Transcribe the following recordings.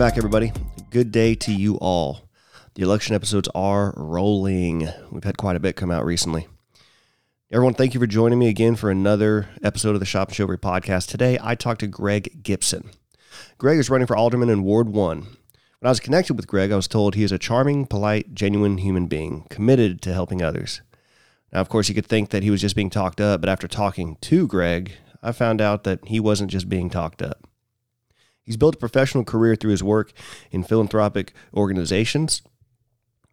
Back, everybody. Good day to you all. The election episodes are rolling. We've had quite a bit come out recently. Everyone, thank you for joining me again for another episode of the Shop and Chivalry podcast. Today, I talked to Greg Gipson. Greg is running for alderman in Ward 1. When I was connected with Greg, I was told he is a charming, polite, genuine human being, committed to helping others. Now, of course, you could think that he was just being talked up, but after talking to Greg, I found out that he wasn't just being talked up. He's built a professional career through his work in philanthropic organizations,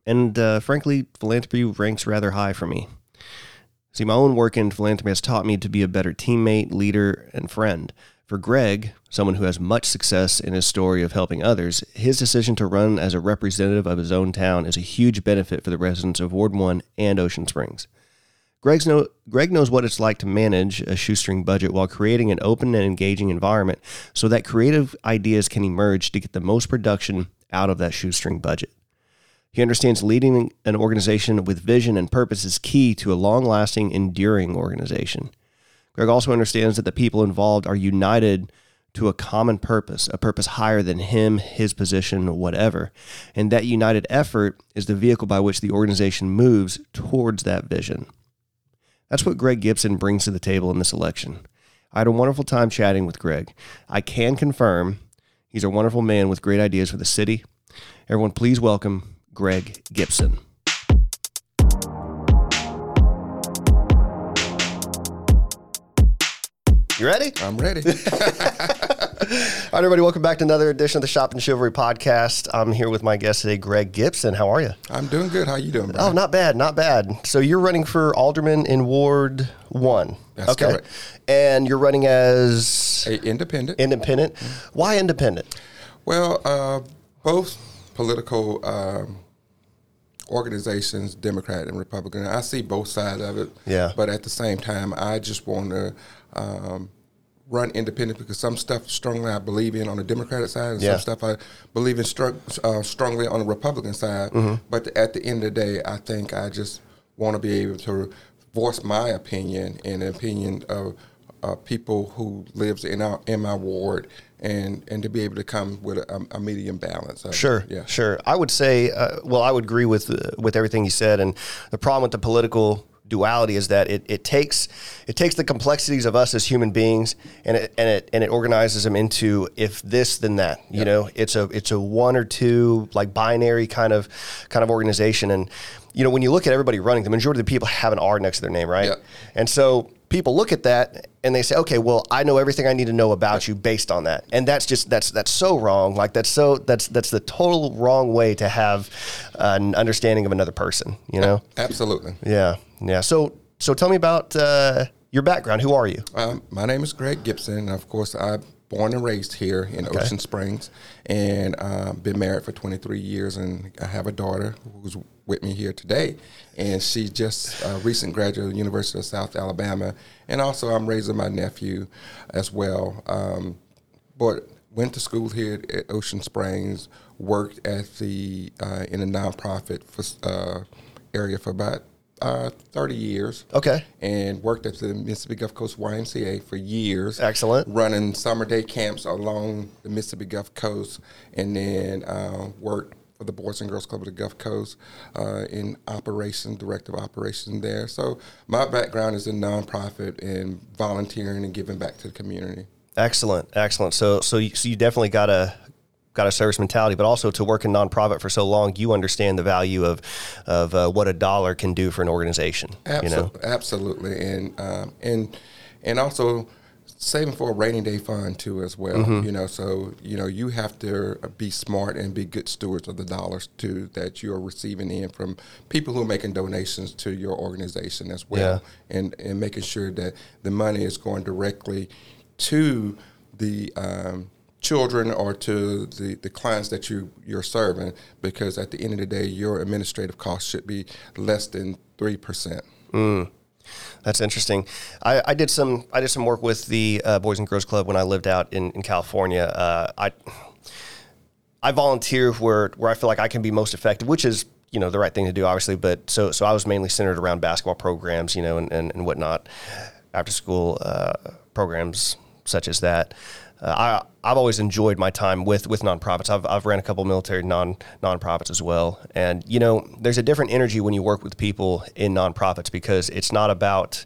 and uh, frankly, philanthropy ranks rather high for me. See, my own work in philanthropy has taught me to be a better teammate, leader, and friend. For Greg, someone who has much success in his story of helping others, his decision to run as a representative of his own town is a huge benefit for the residents of Ward 1 and Ocean Springs. Greg's know, Greg knows what it's like to manage a shoestring budget while creating an open and engaging environment so that creative ideas can emerge to get the most production out of that shoestring budget. He understands leading an organization with vision and purpose is key to a long lasting, enduring organization. Greg also understands that the people involved are united to a common purpose, a purpose higher than him, his position, whatever. And that united effort is the vehicle by which the organization moves towards that vision. That's what Greg Gipson brings to the table in this election. I had a wonderful time chatting with Greg. I can confirm he's a wonderful man with great ideas for the city. Everyone, please welcome Greg Gipson. You ready? I'm ready. All right, everybody, welcome back to another edition of the Shop and Chivalry podcast. I'm here with my guest today, Greg Gipson. How are you? I'm doing good. How you doing, bro? Oh, not bad, not bad. So you're running for alderman in Ward One. That's correct. And you're running as A independent. independent. Why independent? well, uh, both political um, organizations, Democrat and Republican, I see both sides of it. Yeah. But at the same time, I just want to um, run independent because some stuff strongly I believe in on the Democratic side, and Yeah. some stuff I believe in uh, strongly on the Republican side. Mm-hmm. But at the end of the day, I think I just want to be able to voice my opinion and the opinion of uh, people who lives in our in my ward, and and to be able to come with a, a medium balance. Sure, yeah. sure. I would say, uh, well, I would agree with uh, with everything you said. And the problem with the political duality is that it, it takes it takes the complexities of us as human beings and it and it and it organizes them into if this then that. You know, it's a it's a one or two like binary kind of kind of organization. And you know, when you look at everybody running, the majority of the people have an R next to their name, right? Yeah. And so people look at that and they say, okay, well, I know everything I need to know about you based on that. And that's just that's that's so wrong. Like that's so that's that's the total wrong way to have an understanding of another person. You know? Absolutely. Yeah, yeah. So so tell me about uh, your background. Who are you? Um, my name is Greg Gipson. and Of course, I'm born and raised here in Ocean Springs, and uh, been married for 23 years, and I have a daughter who's with me here today, and she just uh, recent graduate of the University of South Alabama, and also I'm raising my nephew as well. Um, but went to school here at Ocean Springs, worked at the uh, in a nonprofit for, uh, area for about uh, 30 years Okay. and worked at the Mississippi Gulf Coast YMCA for years. Excellent. Running summer day camps along the Mississippi Gulf Coast, and then uh, worked for the Boys and Girls Club of the Gulf Coast uh, in operations, director of operations there. So my background is in nonprofit and volunteering and giving back to the community. Excellent, excellent. So so you, so you definitely got a got a service mentality, but also to work in nonprofit for so long, you understand the value of of uh, what a dollar can do for an organization. You know. Absolutely, absolutely, and um, and and also saving for a rainy day fund too as well. Mm-hmm. You know, so you know you have to be smart and be good stewards of the dollars too that you are receiving in from people who are making donations to your organization as well, and and making sure that the money is going directly to the um, children or to the, the clients that you you're serving because at the end of the day your administrative costs should be less than three percent. That's interesting. I, I did some I did some work with the uh, Boys and Girls Club when I lived out in, in California. Uh, I I volunteer where where I feel like I can be most effective, which is you know the right thing to do, obviously. But so so I was mainly centered around basketball programs, you know, and, and, and whatnot, after school uh, programs, such as that. Uh, I, I've always enjoyed my time with, with nonprofits. I've, I've ran a couple military non nonprofits as well, and you know, there's a different energy when you work with people in nonprofits because it's not about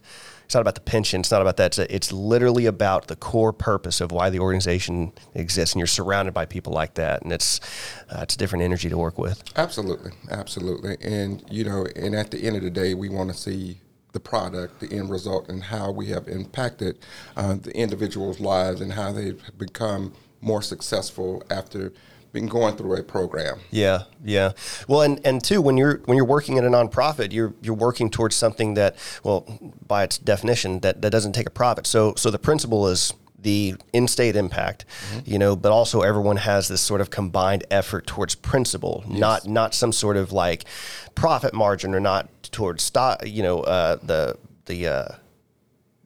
it's not about the pension. It's not about that. It's, it's literally about the core purpose of why the organization exists, and you're surrounded by people like that, and it's uh, it's a different energy to work with. Absolutely, absolutely, and you know, and at the end of the day, we want to see the product, the end result, and how we have impacted uh, the individuals' lives and how they've become more successful after been going through a program. Yeah, yeah. Well, and and two, when you're when you're working at a nonprofit, you're you're working towards something that, well, by its definition, that that doesn't take a profit. So so the principle is the in-state impact, mm-hmm. you know, but also everyone has this sort of combined effort towards principle, yes. not not some sort of like profit margin or not towards stock, you know, uh, the the uh,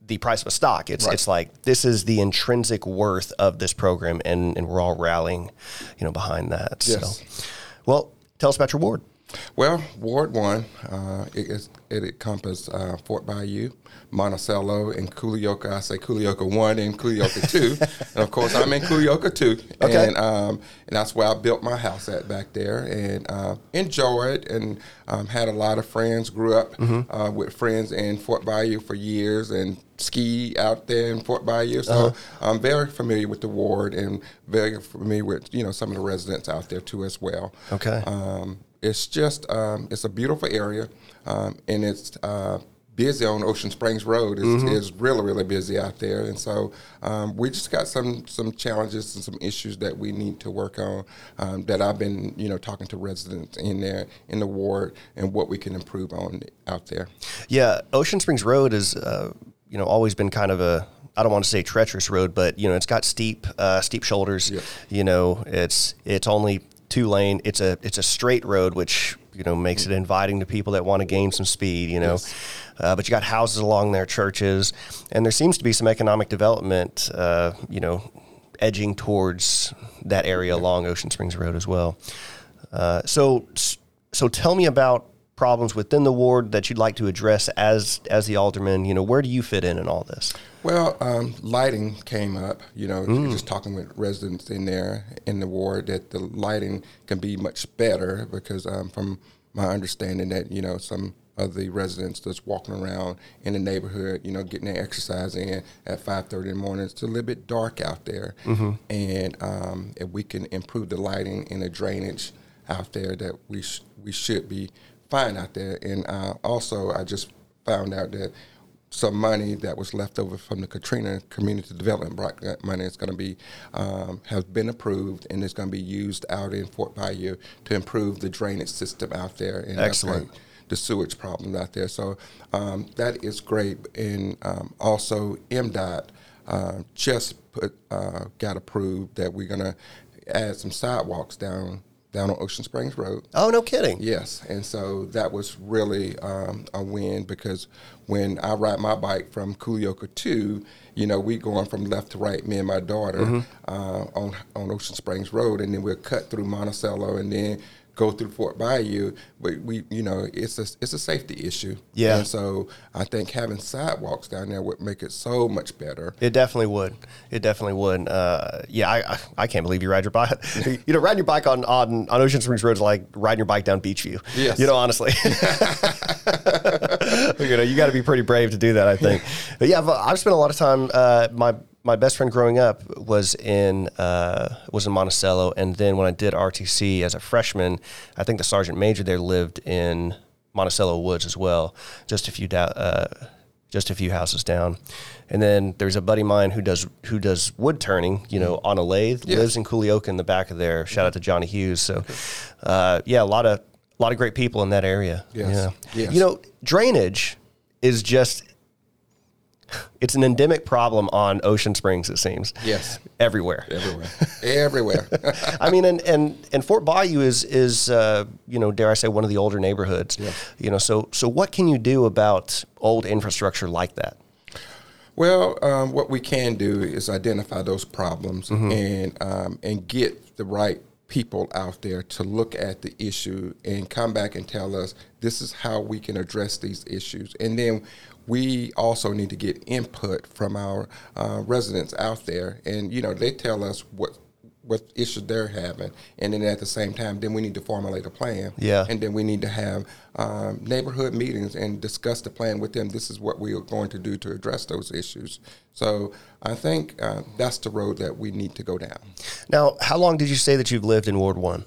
the price of a stock. It's right. it's like this is the intrinsic worth of this program, and and we're all rallying, you know, behind that. Yes. So, well, tell us about your ward. Well, Ward One, uh, it, it encompasses uh, Fort Bayou, Monticello, and Culleoka. I say Culleoka One and Culleoka Two, and of course I'm in Culleoka Two, okay. and um, and that's where I built my house at back there, and uh, enjoyed and um, had a lot of friends. Grew up mm-hmm. Uh, with friends in Fort Bayou for years, and ski out there in Fort Bayou. So uh-huh. I'm very familiar with the ward and very familiar with you know some of the residents out there too as well. Okay. Um, it's just um, it's a beautiful area, um, and it's uh, busy on Ocean Springs Road. It's, mm-hmm. it's really really busy out there, and so um, we just got some some challenges and some issues that we need to work on. Um, that I've been you know talking to residents in there in the ward and what we can improve on out there. Yeah, Ocean Springs Road is uh, you know always been kind of a I don't want to say treacherous road, but you know it's got steep uh, steep shoulders. You know it's it's only two lane. It's a it's a straight road, which you know makes it inviting to people that want to gain some speed. You know, yes. uh, but you got houses along there, churches, and there seems to be some economic development. Uh, you know, edging towards that area along Ocean Springs Road as well. Uh, so so tell me about problems within the ward that you'd like to address as as the alderman? You know, where do you fit in in all this? Well, um, lighting came up. You know, mm. just talking with residents in there in the ward that the lighting can be much better because um, from my understanding that you know some of the residents that's walking around in the neighborhood, you know, getting their exercise in at 5.30 in the morning. It's a little bit dark out there. Mm-hmm. And um, if we can improve the lighting and the drainage out there, that we, sh- we should be fine out there. And uh, also, I just found out that some money that was left over from the Katrina Community Development Block money is going to be um, has been approved and is going to be used out in Fort Bayou to improve the drainage system out there and excellent the sewage problem out there. So um, that is great. And um, also MDOT uh, just put uh, got approved that we're going to add some sidewalks down down on Ocean Springs Road. Oh, no kidding. Yes, and so that was really um, a win because when I ride my bike from Culleoka to, you know, we going from left to right, me and my daughter, mm-hmm. uh, on on Ocean Springs Road, and then we'll cut through Monticello, and then go through Fort Bayou, but we, you know, it's a it's a safety issue. Yeah. And so I think having sidewalks down there would make it so much better. It definitely would. It definitely would. Uh, yeah, I, I can't believe you ride your bike. you know, riding your bike on, on on Ocean Springs Road is like riding your bike down Beechview. Yes. You know, honestly. you know, you got to be pretty brave to do that. I think. But yeah, I've, I've spent a lot of time. Uh, my my best friend growing up was in uh, was in Monticello, and then when I did RTC as a freshman, I think the sergeant major there lived in Monticello Woods as well, just a few uh, just a few houses down. And then there's a buddy of mine who does who does wood turning, you know, on a lathe, yes. lives in Culleoka in the back of there. Shout out to Johnny Hughes. So, uh, yeah, a lot of a lot of great people in that area. Yes. Yeah. Yes. You know, drainage is just it's an endemic problem on Ocean Springs. It seems. Yes. Everywhere. Everywhere. Everywhere. I mean, and, and and Fort Bayou is is uh, you know dare I say one of the older neighborhoods. Yes. You know, so so what can you do about old infrastructure like that? Well, um, what we can do is identify those problems mm-hmm. and um, and get the right people out there to look at the issue and come back and tell us this is how we can address these issues. And then we also need to get input from our uh, residents out there, and you know they tell us what what issues they're having, and then at the same time, then we need to formulate a plan. Yeah. And then we need to have um, neighborhood meetings and discuss the plan with them. This is what we are going to do to address those issues. So I think uh, that's the road that we need to go down. Now, how long did you say that you've lived in Ward One?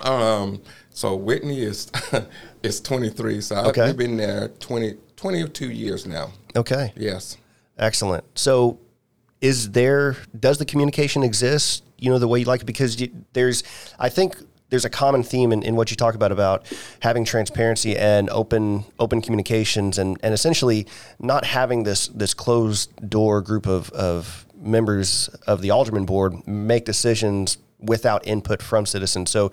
Um, so Whitney is is 23, so Okay. I've been there 20, 22 years now. Okay. Yes. Excellent. So, is there does the communication exist? You know the way you like it because you, there's I think there's a common theme in, in what you talk about about having transparency and open open communications and, and essentially not having this this closed door group of, of members of the alderman board make decisions without input from citizens. So,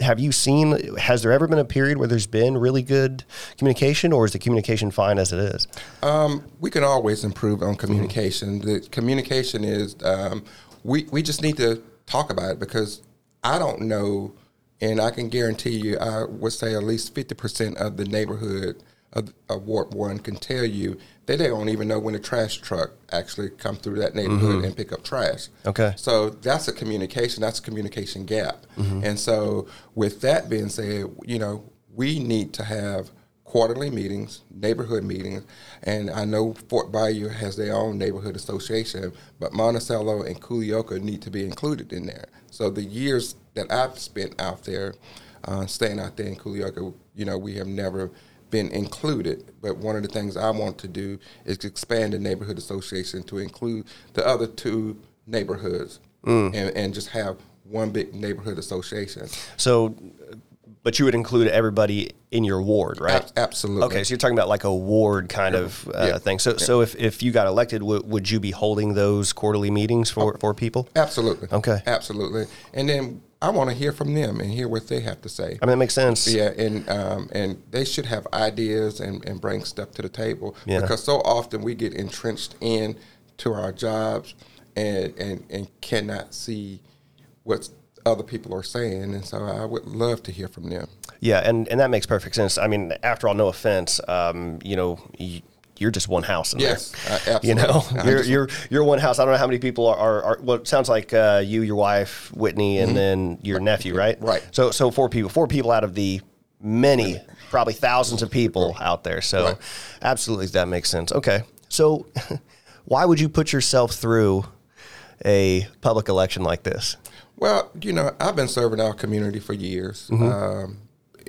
have you seen? Has there ever been a period where there's been really good communication, or is the communication fine as it is? Um, we can always improve on communication. The communication is um, we we just need to talk about it because I don't know, and I can guarantee you, I would say at least fifty percent of the neighborhood of, of Ward One can tell you that they don't even know when a trash truck actually come through that neighborhood and pick up trash. Okay. So that's a communication. That's a communication gap. And so with that being said, you know, we need to have quarterly meetings, neighborhood meetings, and I know Fort Bayou has their own neighborhood association, but Monticello and Culleoka need to be included in there. So the years that I've spent out there, uh, staying out there in Culleoka, you know, we have never been included. But one of the things I want to do is expand the neighborhood association to include the other two neighborhoods and, and just have one big neighborhood association. So, but you would include everybody in your ward, right? Ab- absolutely. Okay, so you're talking about like a ward kind of uh, Yeah. thing. So, so if, if you got elected, w- would you be holding those quarterly meetings for, for people? Absolutely. Okay. Absolutely. And then I want to hear from them and hear what they have to say. I mean, that makes sense. Yeah, and um, and they should have ideas and, and bring stuff to the table Yeah. because so often we get entrenched in to our jobs and, and, and cannot see what other people are saying, and so I would love to hear from them. Yeah, and, and that makes perfect sense. I mean, after all, no offense, um, you know, y- you're just one house in Yes, there. uh, You know, absolutely. You're, you're you're one house. I don't know how many people are. are, are well, it sounds like uh, you, your wife, Whitney, and then your nephew, right? Mm-hmm. Right. So so four people. Four people out of the many, probably thousands of people out there. So Right. absolutely, that makes sense. Okay, so why would you put yourself through a public election like this? Well, you know, I've been serving our community for years, Mm-hmm. um,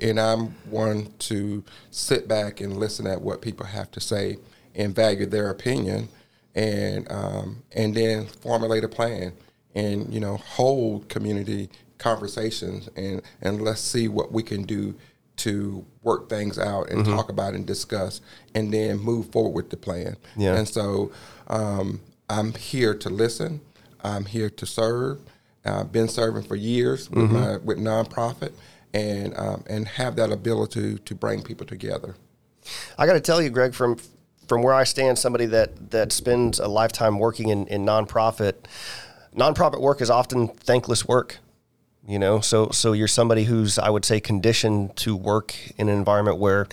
and I'm one to sit back and listen at what people have to say and value their opinion, and um, and then formulate a plan and you know hold community conversations and and let's see what we can do to work things out and talk about and discuss and then move forward with the plan. Yeah. And so um, I'm here to listen. I'm here to serve. I've been serving for years with my with nonprofit, and um, and have that ability to bring people together. I got to tell you, Greg, from from where I stand, somebody that that spends a lifetime working in, in nonprofit, nonprofit work is often thankless work. You know, so so you're somebody who's I would say conditioned to work in an environment where,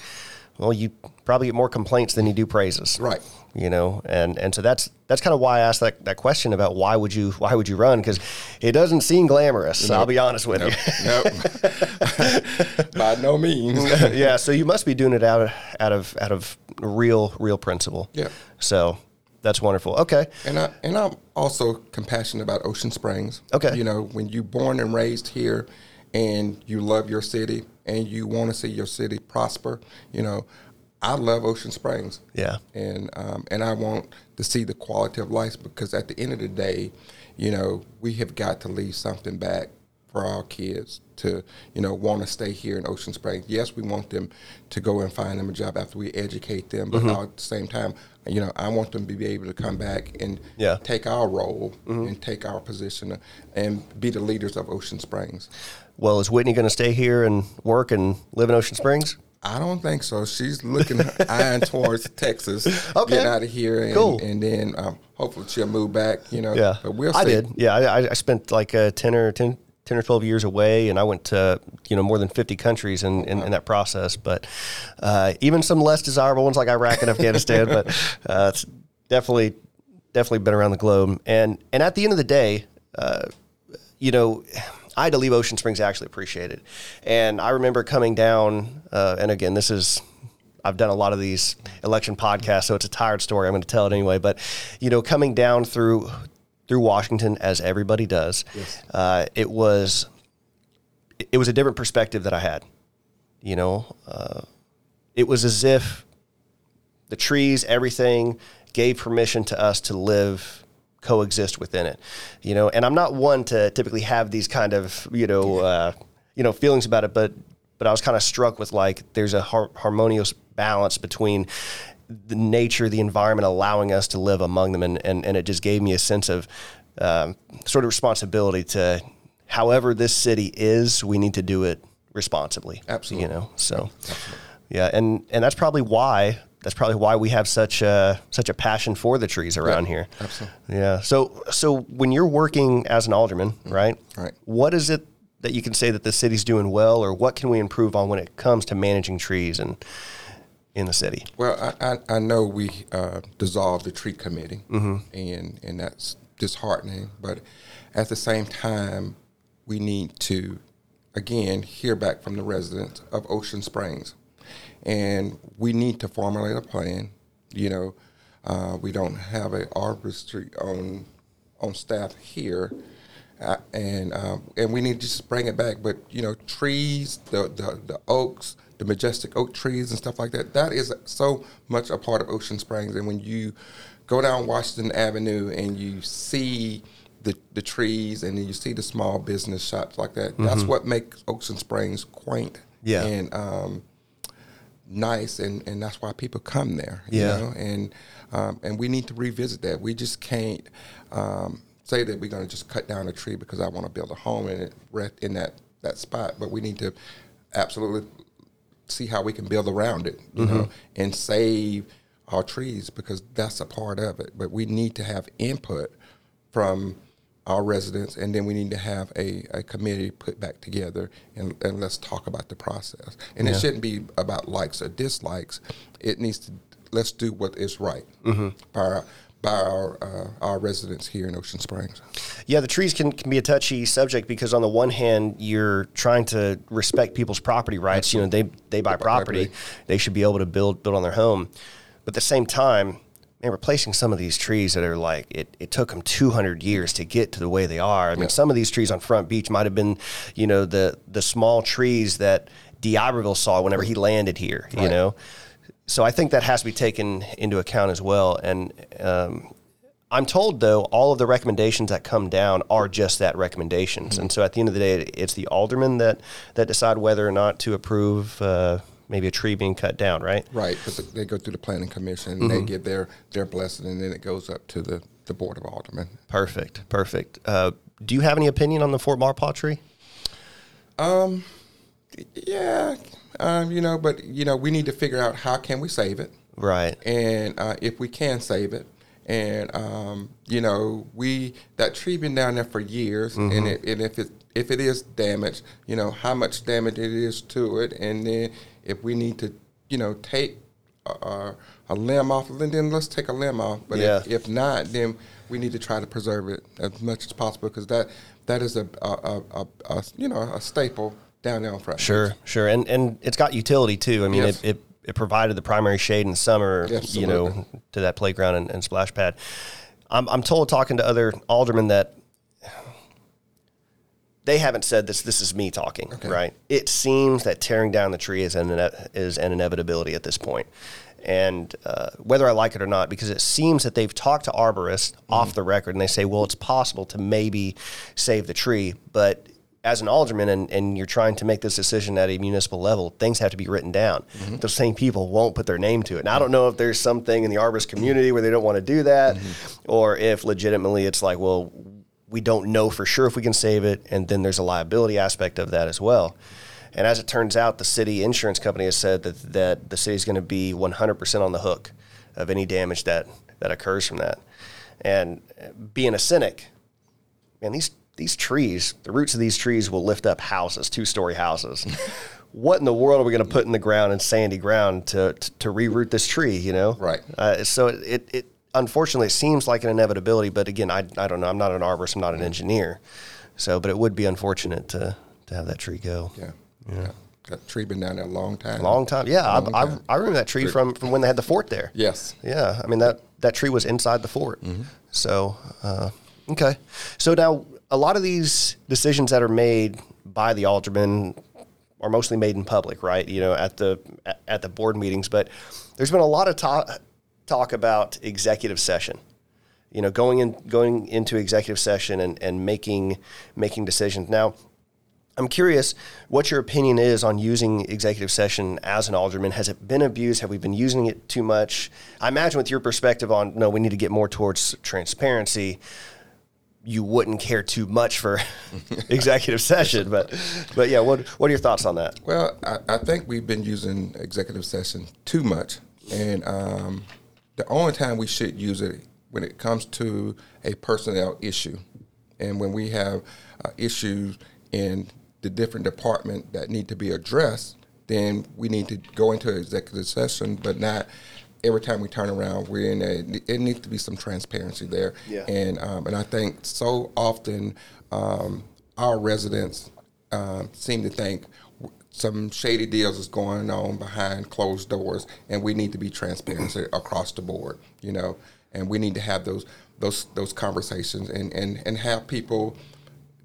well, you probably get more complaints than you do praises. Right. You know, and and so that's that's kind of why I asked that, that question about why would you why would you run because it doesn't seem glamorous. I'll be honest with you. Nope. By no means. yeah, so you must be doing it out of out of out of real real principle. Yeah. So that's wonderful. Okay. And I and I'm also compassionate about Ocean Springs. Okay. You know, when you're born and raised here, and you love your city, and you want to see your city prosper, you know, I love Ocean Springs. Yeah. And um, and I want to see the quality of life because at the end of the day, you know, we have got to leave something back for our kids to, you know, want to stay here in Ocean Springs. Yes, we want them to go and find them a job after we educate them, but at the same time, you know, I want them to be able to come back and Yeah. take our role and take our position and be the leaders of Ocean Springs. Well, is Whitney going to stay here and work and live in Ocean Springs? I don't think so. She's looking eyeing towards Texas, Okay. getting out of here, and, Cool. and then um, hopefully she'll move back. You know, Yeah. but we'll see. I did. Yeah, I, I- spent like uh, 10 or 10, 10 or 12 years away and I went to, you know, more than 50 countries in, in, in that process. But uh, even some less desirable ones like Iraq and Afghanistan, but uh, it's definitely, definitely been around the globe. And, and at the end of the day, uh, you know, I had to leave Ocean Springs actually appreciate it. And I remember coming down, uh, and again, this is I've done a lot of these election podcasts, so it's a tired story. I'm going to tell it anyway. But you know, coming down through through Washington as everybody does. Yes. Uh, it was it was a different perspective that I had. You know, uh, it was as if the trees, everything, gave permission to us to live coexist within it. You know, and I'm not one to typically have these kind of you know uh, you know feelings about it, but but I was kind of struck with like there's a har- harmonious balance between the nature, the environment allowing us to live among them. And, and, and it just gave me a sense of um, sort of responsibility to, however this city is, we need to do it responsibly. Absolutely. You know, so Absolutely. yeah. And, and that's probably why, that's probably why we have such a, such a passion for the trees around yeah, here. Absolutely. Yeah. So, so when you're working as an alderman, mm-hmm. right? Right. What is it that you can say that the city's doing well, or what can we improve on when it comes to managing trees and, in the city? Well, I, I, I know we uh, dissolved the tree committee, mm-hmm. and and that's disheartening. But at the same time, we need to again hear back from the residents of Ocean Springs, and we need to formulate a plan. You know, uh, we don't have a arborist on on staff here. Uh, and um, and we need to just bring it back. But you know, trees, the the, the oaks, the majestic oak trees and stuff like that. That is so much a part of Ocean Springs. And when you go down Washington Avenue and you see the, the trees and then you see the small business shops like that, mm-hmm. that's what makes Ocean Springs quaint yeah. and um, nice. And, and that's why people come there. Yeah. You know? And, um, and we need to revisit that. We just can't um, say that we're going to just cut down a tree because I want to build a home in it in that, that spot. But we need to absolutely see how we can build around it, you mm-hmm. know, and save our trees because that's a part of it. But we need to have input from our residents, and then we need to have a, a committee put back together and, and let's talk about the process. And yeah. it shouldn't be about likes or dislikes. It needs to let's do what is right mm-hmm. by by our uh, our residents here in Ocean Springs. Yeah, the trees can, can be a touchy subject because on the one hand you're trying to respect people's property rights. You know, they they buy property, they should be able to build build on their home. But at the same time, man, replacing some of these trees that are like it, it took them 200 years to get to the way they are. I mean, some of these trees on Front Beach might have been, you know, the the small trees that D'Iberville saw whenever he landed here. Right. You know so I think that has to be taken into account as well. And um, I'm told though all of the recommendations that come down are just that recommendations. Mm-hmm. And so at the end of the day, it's the aldermen that that decide whether or not to approve. Uh, maybe a tree being cut down, right? Right, because they go through the planning commission, and mm-hmm. they give their their blessing, and then it goes up to the the board of aldermen. Perfect, perfect. Uh, do you have any opinion on the Fort Maurepas tree? Um, yeah, um, you know, but you know, we need to figure out how can we save it, right? And uh, if we can save it, and um, you know, we that tree been down there for years, mm-hmm. and, it, and if it if it is damaged, you know, how much damage it is to it, and then if we need to, you know, take a, a limb off, then let's take a limb off. But yeah. if, if not, then we need to try to preserve it as much as possible because that that is a, a, a, a, you know a staple down there on Sure, sure, and and it's got utility too. I mean, yes. it, it, it provided the primary shade in the summer, Absolutely. you know, to that playground and, and splash pad. I'm I'm told talking to other aldermen that they haven't said this. This is me talking, okay. right? It seems that tearing down the tree is an is an inevitability at this point, and uh, whether I like it or not, because it seems that they've talked to arborists mm-hmm. off the record, and they say, well, it's possible to maybe save the tree, but as an alderman and, and you're trying to make this decision at a municipal level, things have to be written down. Mm-hmm. Those same people won't put their name to it. And I don't know if there's something in the arborist community where they don't want to do that, mm-hmm. or if legitimately it's like, well, we don't know for sure if we can save it, and then there's a liability aspect of that as well. And as it turns out, the city insurance company has said that that the city is going to be 100% on the hook of any damage that that occurs from that. And being a cynic, man, these these trees, the roots of these trees will lift up houses, two story houses. what in the world are we going to put in the ground in sandy ground to, to, to reroot this tree, you know? Right. Uh, so it, it, unfortunately, it seems like an inevitability, but again, I, I don't know. I'm not an arborist, I'm not an engineer. So, but it would be unfortunate to, to have that tree go. Yeah. Yeah. That tree been down there a long time. Long time. Yeah. Long I, time. I, I remember that tree from, from when they had the fort there. Yes. Yeah, I mean that that tree was inside the fort. Mm-hmm. So uh, okay, so now a lot of these decisions that are made by the aldermen are mostly made in public, right? You know, at the at- at the board meetings. But there's been a lot of talk talk about executive session. You know, going in going into executive session and, and making making decisions. Now, I'm curious what your opinion is on using executive session as an alderman. Has it been abused? Have we been using it too much? I imagine with your perspective on no, we need to get more towards transparency. You wouldn't care too much for executive session, but but yeah, what what are your thoughts on that? Well, I, I think we've been using executive session too much, and um, the only time we should use it when it comes to a personnel issue, and when we have uh, issues in the different department that need to be addressed, then we need to go into executive session, but not every time we turn around. We're in a. It needs to be some transparency there, Yeah. and um, and I think so often um, our residents um, seem to think some shady deals is going on behind closed doors, and we need to be transparent across the board, you know, and we need to have those those those conversations and and and have people.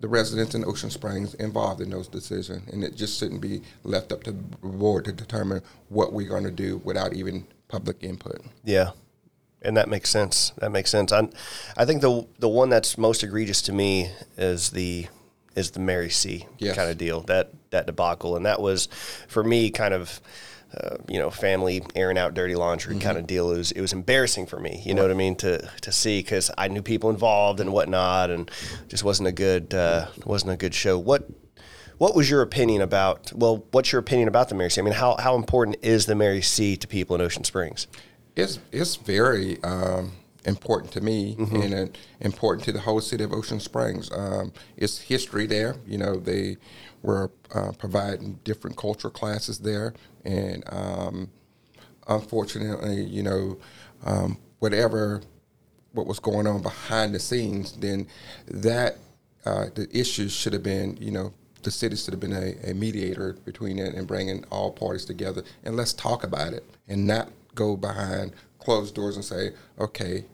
The residents in Ocean Springs involved in those decisions, and it just shouldn't be left up to the board to determine what we're going to do without even public input. Yeah, and that makes sense. That makes sense. I I think the the one that's most egregious to me is the is the Mary C Yes. kind of deal that that debacle, and that was for me kind of. Uh, you know, family airing out dirty laundry kind of deal. It was it was embarrassing for me. You know what I mean to to see because I knew people involved and whatnot, and just wasn't a good uh, wasn't a good show. What what was your opinion about? Well, what's your opinion about the Mary C? I mean, how how important is the Mary C to people in Ocean Springs? It's it's very um, important to me and uh, important to the whole city of Ocean Springs. Um, it's history there. You know, they were uh, providing different cultural classes there, and um, unfortunately, you know, um, whatever what was going on behind the scenes, then that uh, the issues should have been, you know, the city should have been a, a mediator between it and bringing all parties together and let's talk about it and not go behind closed doors and say, okay,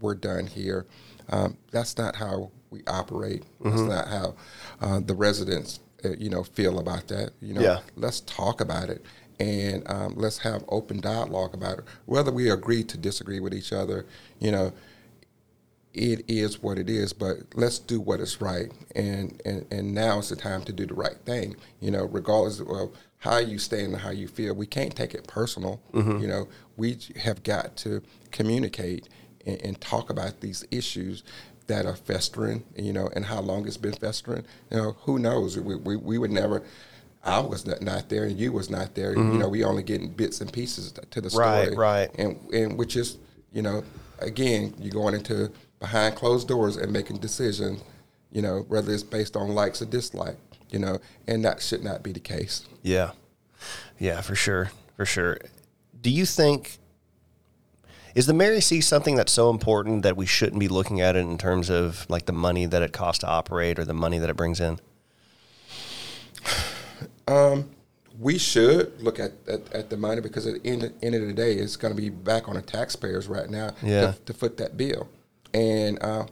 we're done here. Um, that's not how we operate. That's not how uh, the residents, you know, feel about that. You know, Yeah. let's talk about it and um, let's have open dialogue about it. Whether we agree to disagree with each other, you know, it is what it is, but let's do what is right. And, and, and now is the time to do the right thing, you know, regardless of how you stand and how you feel. We can't take it personal. You know, we have got to communicate and, and talk about these issues that are festering, you know, and how long it's been festering. You know, who knows? We, we, we would never. I was not, not there, and you was not there. You know, mm-hmm. we only getting bits and pieces to the story, Right, right. and and which is you know again you're going into behind closed doors and making decisions you know whether it's based on likes or dislike you know and that should not be the case Yeah. Yeah, for sure. For sure. Do you think is the Mary C something that's so important that we shouldn't be looking at it in terms of like the money that it costs to operate or the money that it brings in? we should look at, at, at the money because at the end, end of the day it's going to be back on the taxpayers right now Yeah. to, to foot that bill and uh,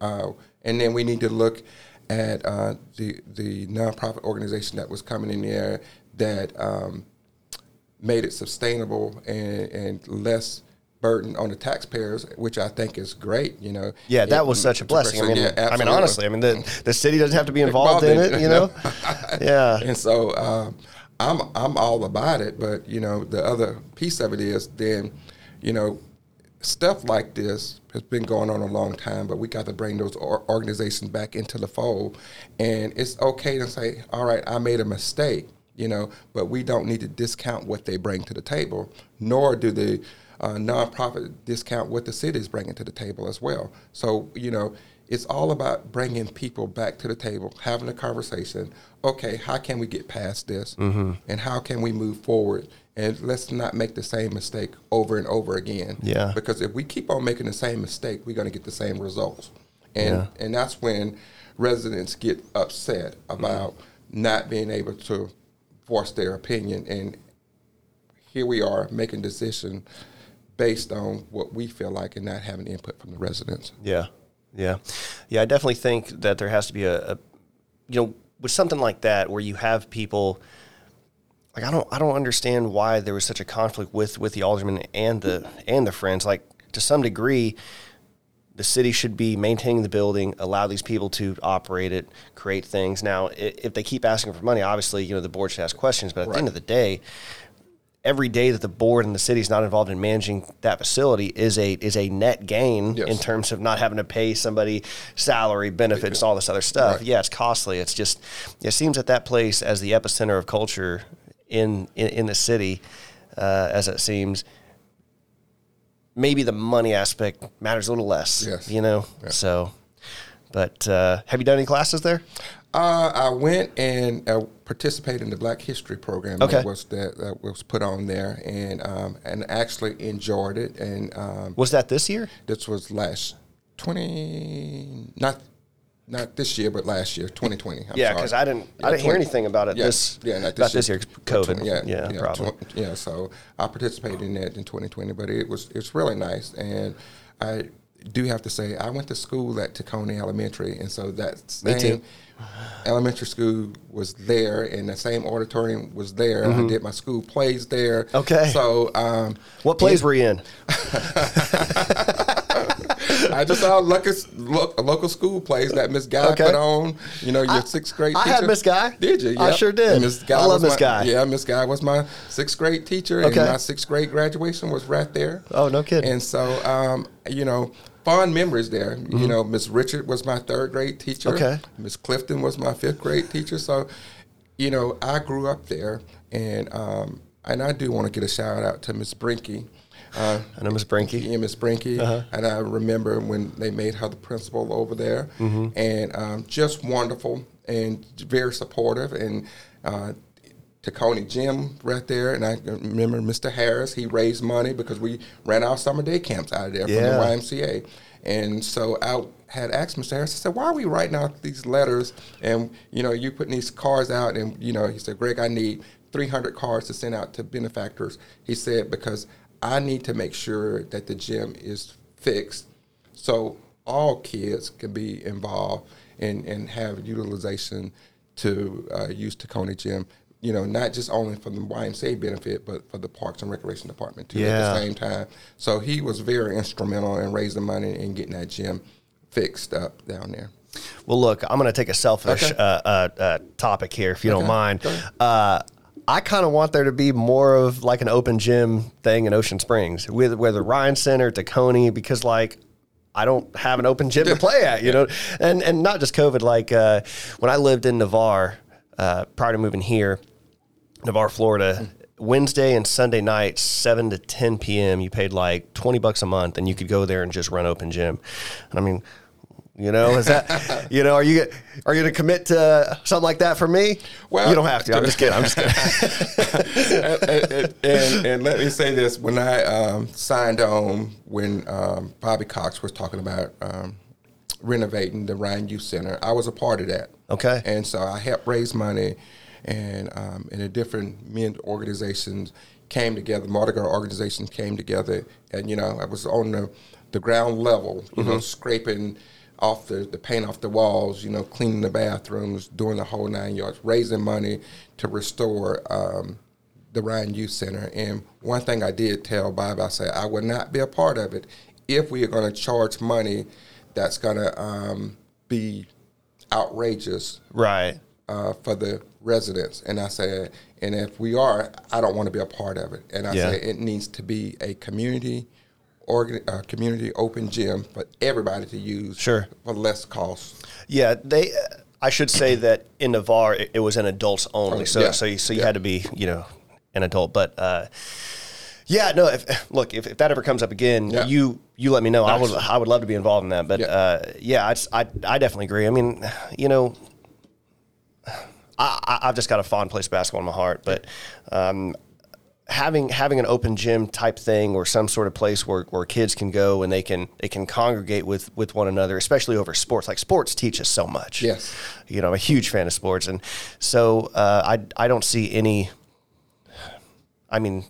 uh, and then we need to look at uh, the the nonprofit organization that was coming in there that um, made it sustainable and, and less burden on the taxpayers, which I think is great. You know, Yeah, that It- was such a blessing. I mean, Yeah, I mean, honestly, I mean, the, the city doesn't have to be involved in it, you know? Yeah. And so um, I'm I'm all about it, but you know the other piece of it is then, you know, stuff like this has been going on a long time, but we got to bring those or- organizations back into the fold, and it's okay to say, all right, I made a mistake, you know, but we don't need to discount what they bring to the table, nor do the uh, nonprofit discount what the city is bringing to the table as well. So you know, it's all about bringing people back to the table, having a conversation. Okay, how can we get past this, mm-hmm. and how can we move forward? And let's not make the same mistake over and over again. Yeah. Because if we keep on making the same mistake, we're going to get the same results. And Yeah. and that's when residents get upset about not being able to voice their opinion. And here we are making decisions based on what we feel like and not having input from the residents. Yeah, yeah, yeah. I definitely think that there has to be a, a, you know, with something like that where you have people. Like I don't, I don't understand why there was such a conflict with with the alderman and the and the friends. Like to some degree, the city should be maintaining the building, allow these people to operate it, create things. Now, if they keep asking for money, obviously, you know, the board should ask questions. But at the end of the day, every day that the board and the city is not involved in managing that facility is a is a net gain Yes. in terms of not having to pay somebody salary, benefits, all this other stuff. Right. Yeah, it's costly. It's just it seems that that place as the epicenter of culture in in, in the city, uh, as it seems. Maybe the money aspect matters a little less, Yes. you know. So, but uh, have you done any classes there? Uh, I went and uh, participated in the Black History program Okay. that was that, that was put on there, and um, and actually enjoyed it. And um, Was that this year? this was last twenty not not this year, but last year, twenty twenty. Yeah, because I didn't I didn't hear anything about it Yeah, this yeah, not about this year. COVID, 20 yeah, yeah, yeah, tw- yeah. So I participated in that in 2020, but it was it's really nice, and I do have to say I went to school at Tacony Elementary, and so that Me too. same elementary school was there, and the same auditorium was there. I did my school plays there. Mm-hmm. Okay. So um, What plays were you in? I just saw local, lo- local school plays that Miss Guy Okay. put on. You know, your sixth grade I had Miss Guy. Did you? I sure did. Miss Guy I love Miss my- Guy. Yeah, Miss Guy was my sixth grade teacher, Okay. and my sixth grade graduation was right there. Oh, no kidding. And so, um, you know, fond memories there. You know, Miss Richard was my third grade teacher. Mm-hmm. Okay. Miss Clifton was my fifth grade teacher. So, you know, I grew up there, and um, and I do want to get a shout out to Miss Brinky. Uh, I know Miss Brinky. yeah, Miss Brinky, Uh-huh. and I remember when they made her the principal over there, Mm-hmm. and um, just wonderful and very supportive. And uh, Tacony Gym right there, and I remember Mr. Harris. He raised money because we ran our summer day camps out of there Yeah. from the YMCA, and so I had asked Mr. Harris. I said, "Why are we writing out these letters? And you know, you putting these cards out?" And you know, he said, "Greg, I need 300 cards to send out to benefactors." He said, "Because I need to make sure that the gym is fixed, so all kids can be involved and and have utilization to uh, use Tacony Gym." You know, not just only for the YMCA benefit, but for the Parks and Recreation Department too. At the same time, so he was very instrumental in raising money and getting that gym fixed up down there. Well, look, I'm going to take a selfish Okay. uh, uh, uh, topic here, if you don't mind. Uh, I kind of want there to be more of like an open gym thing in Ocean Springs, with whether Ryan Center, Tacony, because like I don't have an open gym to play at, you know, and and not just COVID. Like uh, when I lived in Navarre uh, prior to moving here, Navarre, Florida. Wednesday and Sunday nights, seven to ten p.m. You paid like twenty bucks a month, and you could go there and just run open gym. And I mean, you know, is that you know, are you are you going to commit to something like that for me? Well- you don't have to. I'm just kidding. I'm just kidding. and, and, and, and let me say this: when I um, signed on, when um, Bobby Cox was talking about um, renovating the Ryan Youth Center, I was a part of that. Okay. and so I helped raise money, and um, and the different men organizations came together. Mardi Gras organizations came together, and you know I was on the the ground level, you know, scraping off the, the paint off the walls, you know, cleaning the bathrooms, doing the whole nine yards, raising money to restore um, the Ryan Youth Center. And one thing I did tell Bob, I said I would not be a part of it if we are going to charge money that's going to um, be outrageous right. uh, for the residents. And I said, and if we are, I don't want to be a part of it. And I Yeah. said, it needs to be a community organ, uh, community open gym for everybody to use Sure. for less cost. Yeah, they. I should say that in Navarre it, it was an adults only. So Yeah. so you, so you Yeah. had to be you know an adult. But uh, Yeah, no. If, look, if, if that ever comes up again, Yeah. you you let me know. I Nice. would I would love to be involved in that. But Yeah. uh, yeah, I, just- I I definitely agree. I mean, you know, I, I- I've just got a fond place of basketball in my heart, but. Um, Having having an open gym type thing or some sort of place where, where kids can go and they can they can congregate with, with one another, especially over sports. Like sports teach us so much. Yes. You know, I'm a huge fan of sports, and so uh, I I don't see any. I mean,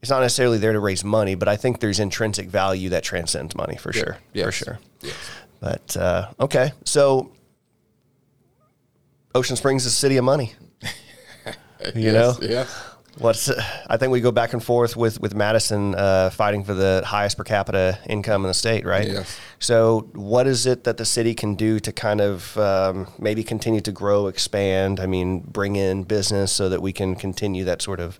it's not necessarily there to raise money, but I think there's intrinsic value that transcends money for sure. For sure. Yes. But uh, okay, so Ocean Springs is a city of money. You know, Yes. What's I think we go back and forth with with Madison uh, fighting for the highest per capita income in the state, right? Yes. So, what is it that the city can do to kind of um, maybe continue to grow, expand? I mean, bring in business so that we can continue that sort of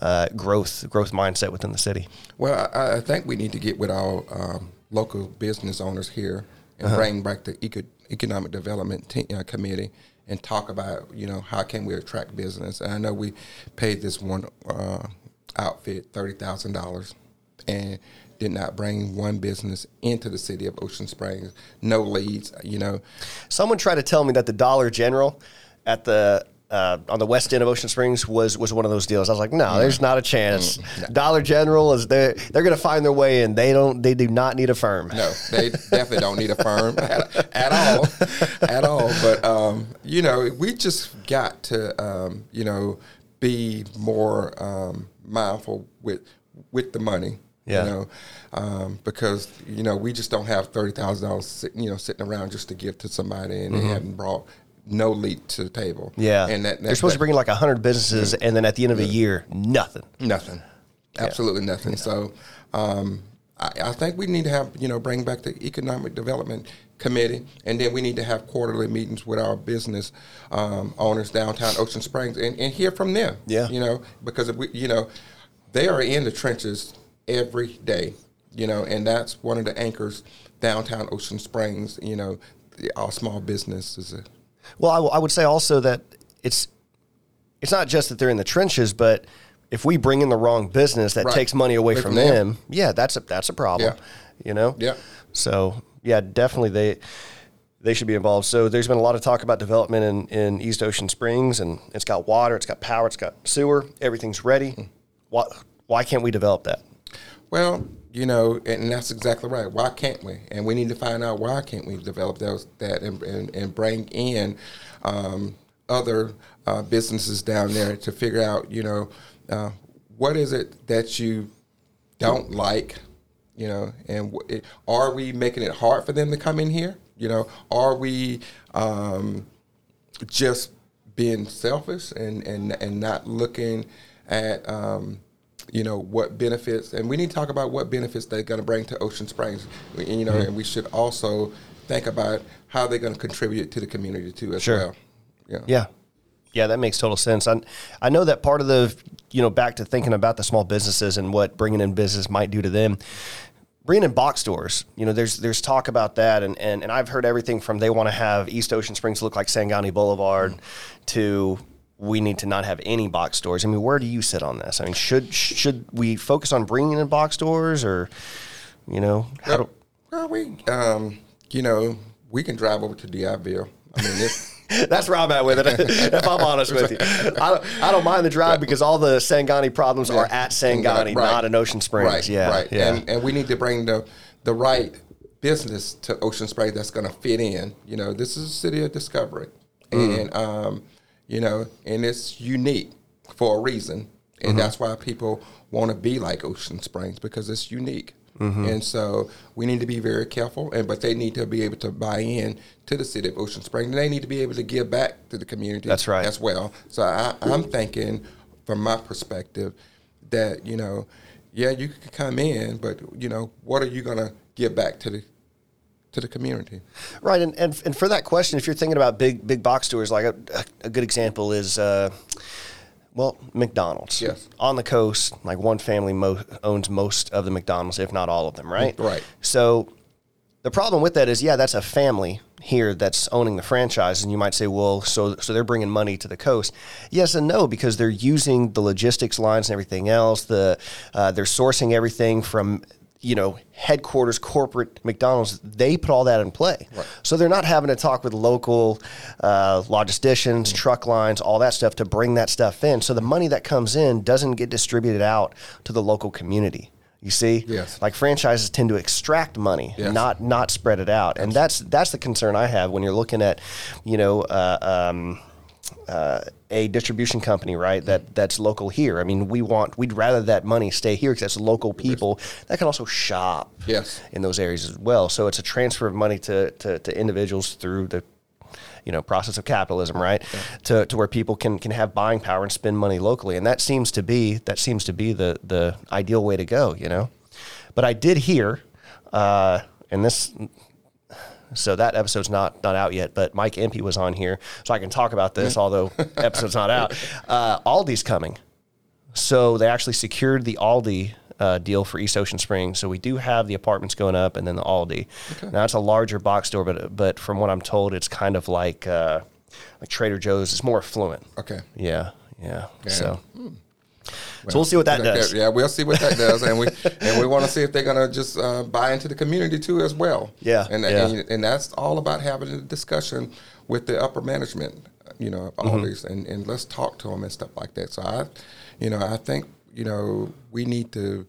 uh, growth growth mindset within the city. Well, I, I think we need to get with our um, local business owners here and Uh-huh. bring back the eco- economic development te- uh, committee and talk about you know how can we attract business. And I know we paid this one uh, outfit thirty thousand dollars and did not bring one business into the city of Ocean Springs. No leads, you know. Someone tried to tell me that the Dollar General at the uh, on the west end of Ocean Springs was was one of those deals. I was like, no, there's not a chance. Dollar General is they they're going to find their way in. They don't. They do not need a firm. No, they definitely don't need a firm at, at all, at all. But um, you know, we just got to um, you know be more um, mindful with with the money. Yeah. You know, um, because you know we just don't have thirty thousand dollars, you know, sitting around just to give to somebody, and they haven't brought no lead to the table. Yeah, and that, that they're supposed that- to bring in like hundred businesses, and then at the end of a year, nothing. Nothing. Absolutely nothing. So um, I, I think we need to have, you know, bring back the Economic Development Committee, and then we need to have quarterly meetings with our business um, owners downtown Ocean Springs and, and hear from them. Yeah. You know, because if we, you know, they are in the trenches every day, you know, and that's one of the anchors downtown Ocean Springs, you know, the, our small business is a, Well, I, w- I would say also that it's it's not just that they're in the trenches, but if we bring in the wrong business that Right. takes money away Away from, from them. them, yeah, that's a that's a problem. Yeah. You know. Yeah. So yeah, definitely they they should be involved. So there's been a lot of talk about development in, in East Ocean Springs, and it's got water, it's got power, it's got sewer, everything's ready. Hmm. Why why can't we develop that? Well, you know, and that's exactly right. Why can't we? And we need to find out why can't we develop those that and, and, and bring in um, other uh, businesses down there to figure out, you know, uh, what is it that you don't like, you know, and wh- it, are we making it hard for them to come in here? You know, are we um, just being selfish and, and, and not looking at um, you know what benefits and we need to talk about what benefits they're going to bring to ocean springs And, you know mm-hmm. and we should also think about how they're going to contribute to the community too as Sure. well yeah Yeah. Yeah, that makes total sense. I, I know that part of the, you know, back to thinking about the small businesses and what bringing in business might do to them. Bringing in box stores, you know, there's there's talk about that, and, and, and I've heard everything from they want to have East Ocean Springs look like Sangani Boulevard mm. to we need to not have any box stores. I mean, where do you sit on this? I mean, should should we focus on bringing in box stores, or you know, how do, well we um, you know we can drive over to D'Iberville I mean That's where I'm at with it. if I'm honest with you, I don't, I don't mind the drive because all the Sangani problems are at Sangani, Right. not in Ocean Springs. Right, yeah, right. yeah. And, and we need to bring the the right business to Ocean Springs that's going to fit in. You know, this is a city of discovery, Mm. and um, you know, and it's unique for a reason, and Mm-hmm. that's why people want to be like Ocean Springs because it's unique. Mm-hmm. And so we need to be very careful, and but they need to be able to buy in to the city of Ocean Springs, and they need to be able to give back to the community. That's right. As well. So I, I'm thinking, from my perspective, that you know, yeah, you can come in, but you know, what are you going to give back to the to the community? Right, and, and and for that question, if you're thinking about big big box stores, like a, a good example is, uh, well, McDonald's. Yes. On the coast, like one family mo- owns most of the McDonald's, if not all of them. Right. Right. So the problem with that is, yeah, that's a family here that's owning the franchise, and you might say, well, so so they're bringing money to the coast. Yes and no, because they're using the logistics lines and everything else. The uh, they're sourcing everything from you know headquarters corporate McDonald's. They put all that in play, Right. so they're not having to talk with local uh, logisticians, truck lines, all that stuff to bring that stuff in. So the money that comes in doesn't get distributed out to the local community. You see, Yes. like franchises tend to extract money, Yes. not not spread it out, and that's that's the concern I have when you're looking at, you know, uh, um, uh, a distribution company, right? That that's local here. I mean, we want we'd rather that money stay here because that's local people that can also shop Yes. in those areas as well. So it's a transfer of money to to, to individuals through the you know process of capitalism, right? To, to where people can can have buying power and spend money locally, and that seems to be that seems to be the the ideal way to go, you know. But I did hear, uh, and this. So that episode's not not out yet, but Mike Impey was on here, so I can talk about this. although episode's not out, uh, Aldi's coming. So they actually secured the Aldi uh, deal for East Ocean Springs. So we do have the apartments going up, and then the Aldi. Now it's a larger box store, but but from what I'm told, it's kind of like uh, like Trader Joe's. It's more affluent. Okay. Yeah, yeah. Yeah. So. So we'll see what that does. Yeah, we'll see what that does, and we and we want to see if they're going to just uh, buy into the community too as well. Yeah, and, yeah. and and that's all about having a discussion with the upper management, you know, all Mm-hmm. these, and and let's talk to them and stuff like that. So I, you know, I think you know we need to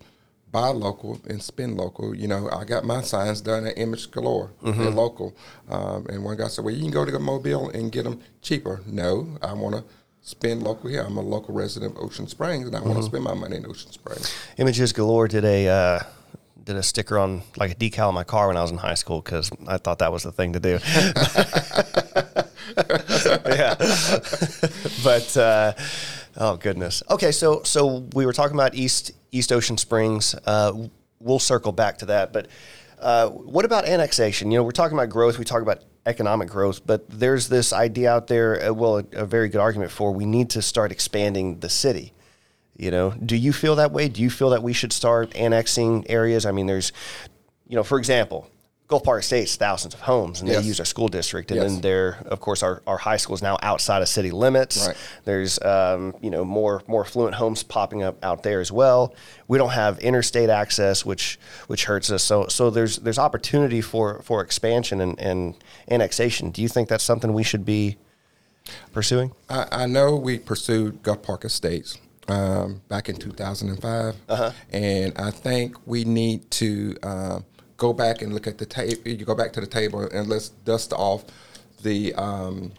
buy local and spend local. You know, I got my signs done at Image Galore. Mm-hmm. They're local, um, and one guy said, "Well, you can go to the Mobile and get them cheaper." No, I want to. Spend local here. I'm a local resident of Ocean Springs, and I Mm-hmm. want to spend my money in Ocean Springs. Images Galore did a uh, did a sticker on like a decal on my car when I was in high school because I thought that was the thing to do. yeah, but uh, oh goodness. Okay, so so we were talking about East East Ocean Springs. Uh, we'll circle back to that, but. Uh, what about annexation? You know, we're talking about growth. We talk about economic growth, but there's this idea out there. Uh, well, a, a very good argument for we need to start expanding the city. You know, do you feel that way? Do you feel that we should start annexing areas? I mean, there's, you know, for example, Gulf Park Estate's thousands of homes, and Yes. they use our school district, and Yes. then there, of course, our, our high school is now outside of city limits. Right. There's, um, you know, more more affluent homes popping up out there as well. We don't have interstate access, which which hurts us. So so there's there's opportunity for for expansion and, and annexation. Do you think that's something we should be pursuing? I, I know we pursued Gulf Park Estates um, back in 2005, Uh-huh. and I think we need to um, go back and look at the table. You go back to the table and let's dust off the um,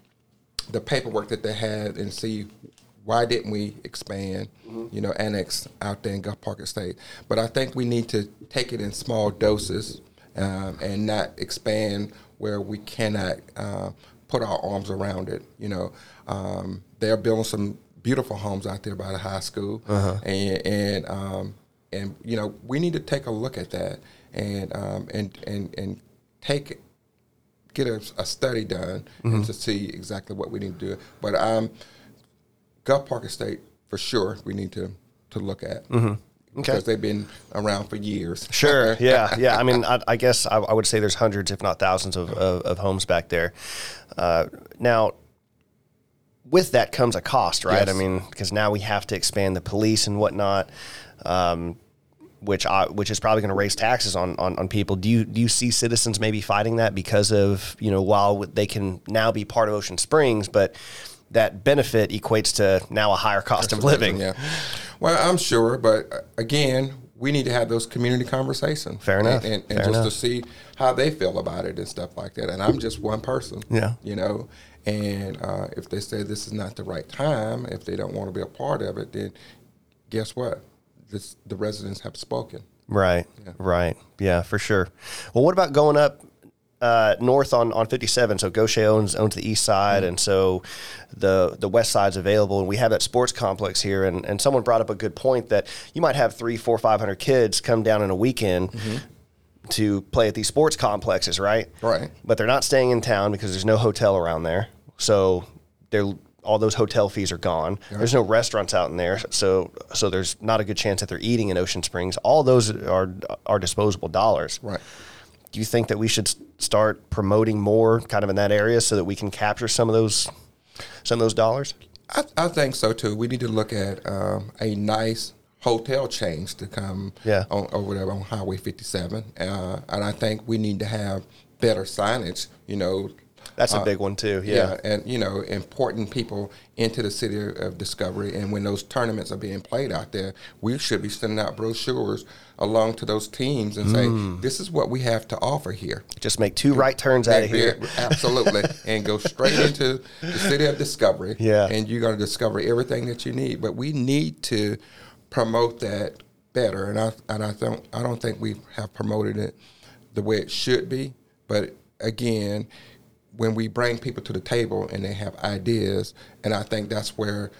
the paperwork that they had and see why didn't we expand, you know, annex out there in Gulf Park Estate. But I think we need to take it in small doses um, and not expand where we cannot uh, put our arms around it. You know, um, they're building some beautiful homes out there by the high school, and and um, and you know we need to take a look at that and um, and and and take get a, a study done and to see exactly what we need to do. But um, Gulf Park Estate for sure we need to to look at because they've been around for years. Sure. Yeah. Yeah. I mean, I, I guess I, I would say there's hundreds, if not thousands, of, of, of homes back there. Uh, now, with that comes a cost, right? Yes. I mean, because now we have to expand the police and whatnot, um, which I, which is probably going to raise taxes on, on on people. Do you do you see citizens maybe fighting that because of you know while they can now be part of Ocean Springs, but that benefit equates to now a higher cost of living. Yeah. Well, I'm sure, but uh, again, we need to have those community conversations. Fair enough. And, and, and Fair just enough. to see how they feel about it and stuff like that. And I'm just one person. Yeah. You know, and uh, if they say this is not the right time, if they don't want to be a part of it, then guess what? This, the residents have spoken. Right. Right. Yeah, for sure. Well, what about going up uh, north on, on 57? So Gautier owns owns the east side, and so the the west side's available, and we have that sports complex here. And, and someone brought up a good point that you might have three, four, five hundred kids come down in a weekend. To play at these sports complexes, right? Right. But they're not staying in town because there's no hotel around there. So they're all those hotel fees are gone. There's no restaurants out in there, so so there's not a good chance that they're eating in Ocean Springs. All those are are disposable dollars. Right. do you think that we should start promoting more kind of in that area so that we can capture some of those some of those dollars? I, I think so too. We need to look at um, a nice hotel change to come yeah. on over there on Highway 57, uh, and I think we need to have better signage. You know, that's a uh, big one too. Yeah. yeah. and you know, importing people into the city of Discovery, and when those tournaments are being played out there, we should be sending out brochures along to those teams and mm. say, "This is what we have to offer here." Just make two right turns out of here, absolutely, and go straight into the city of Discovery. Yeah, and you're going to discover everything that you need. But we need to promote that better, and I and I don't I don't think we have promoted it the way it should be. But again, when we bring people to the table and they have ideas, and I think that's where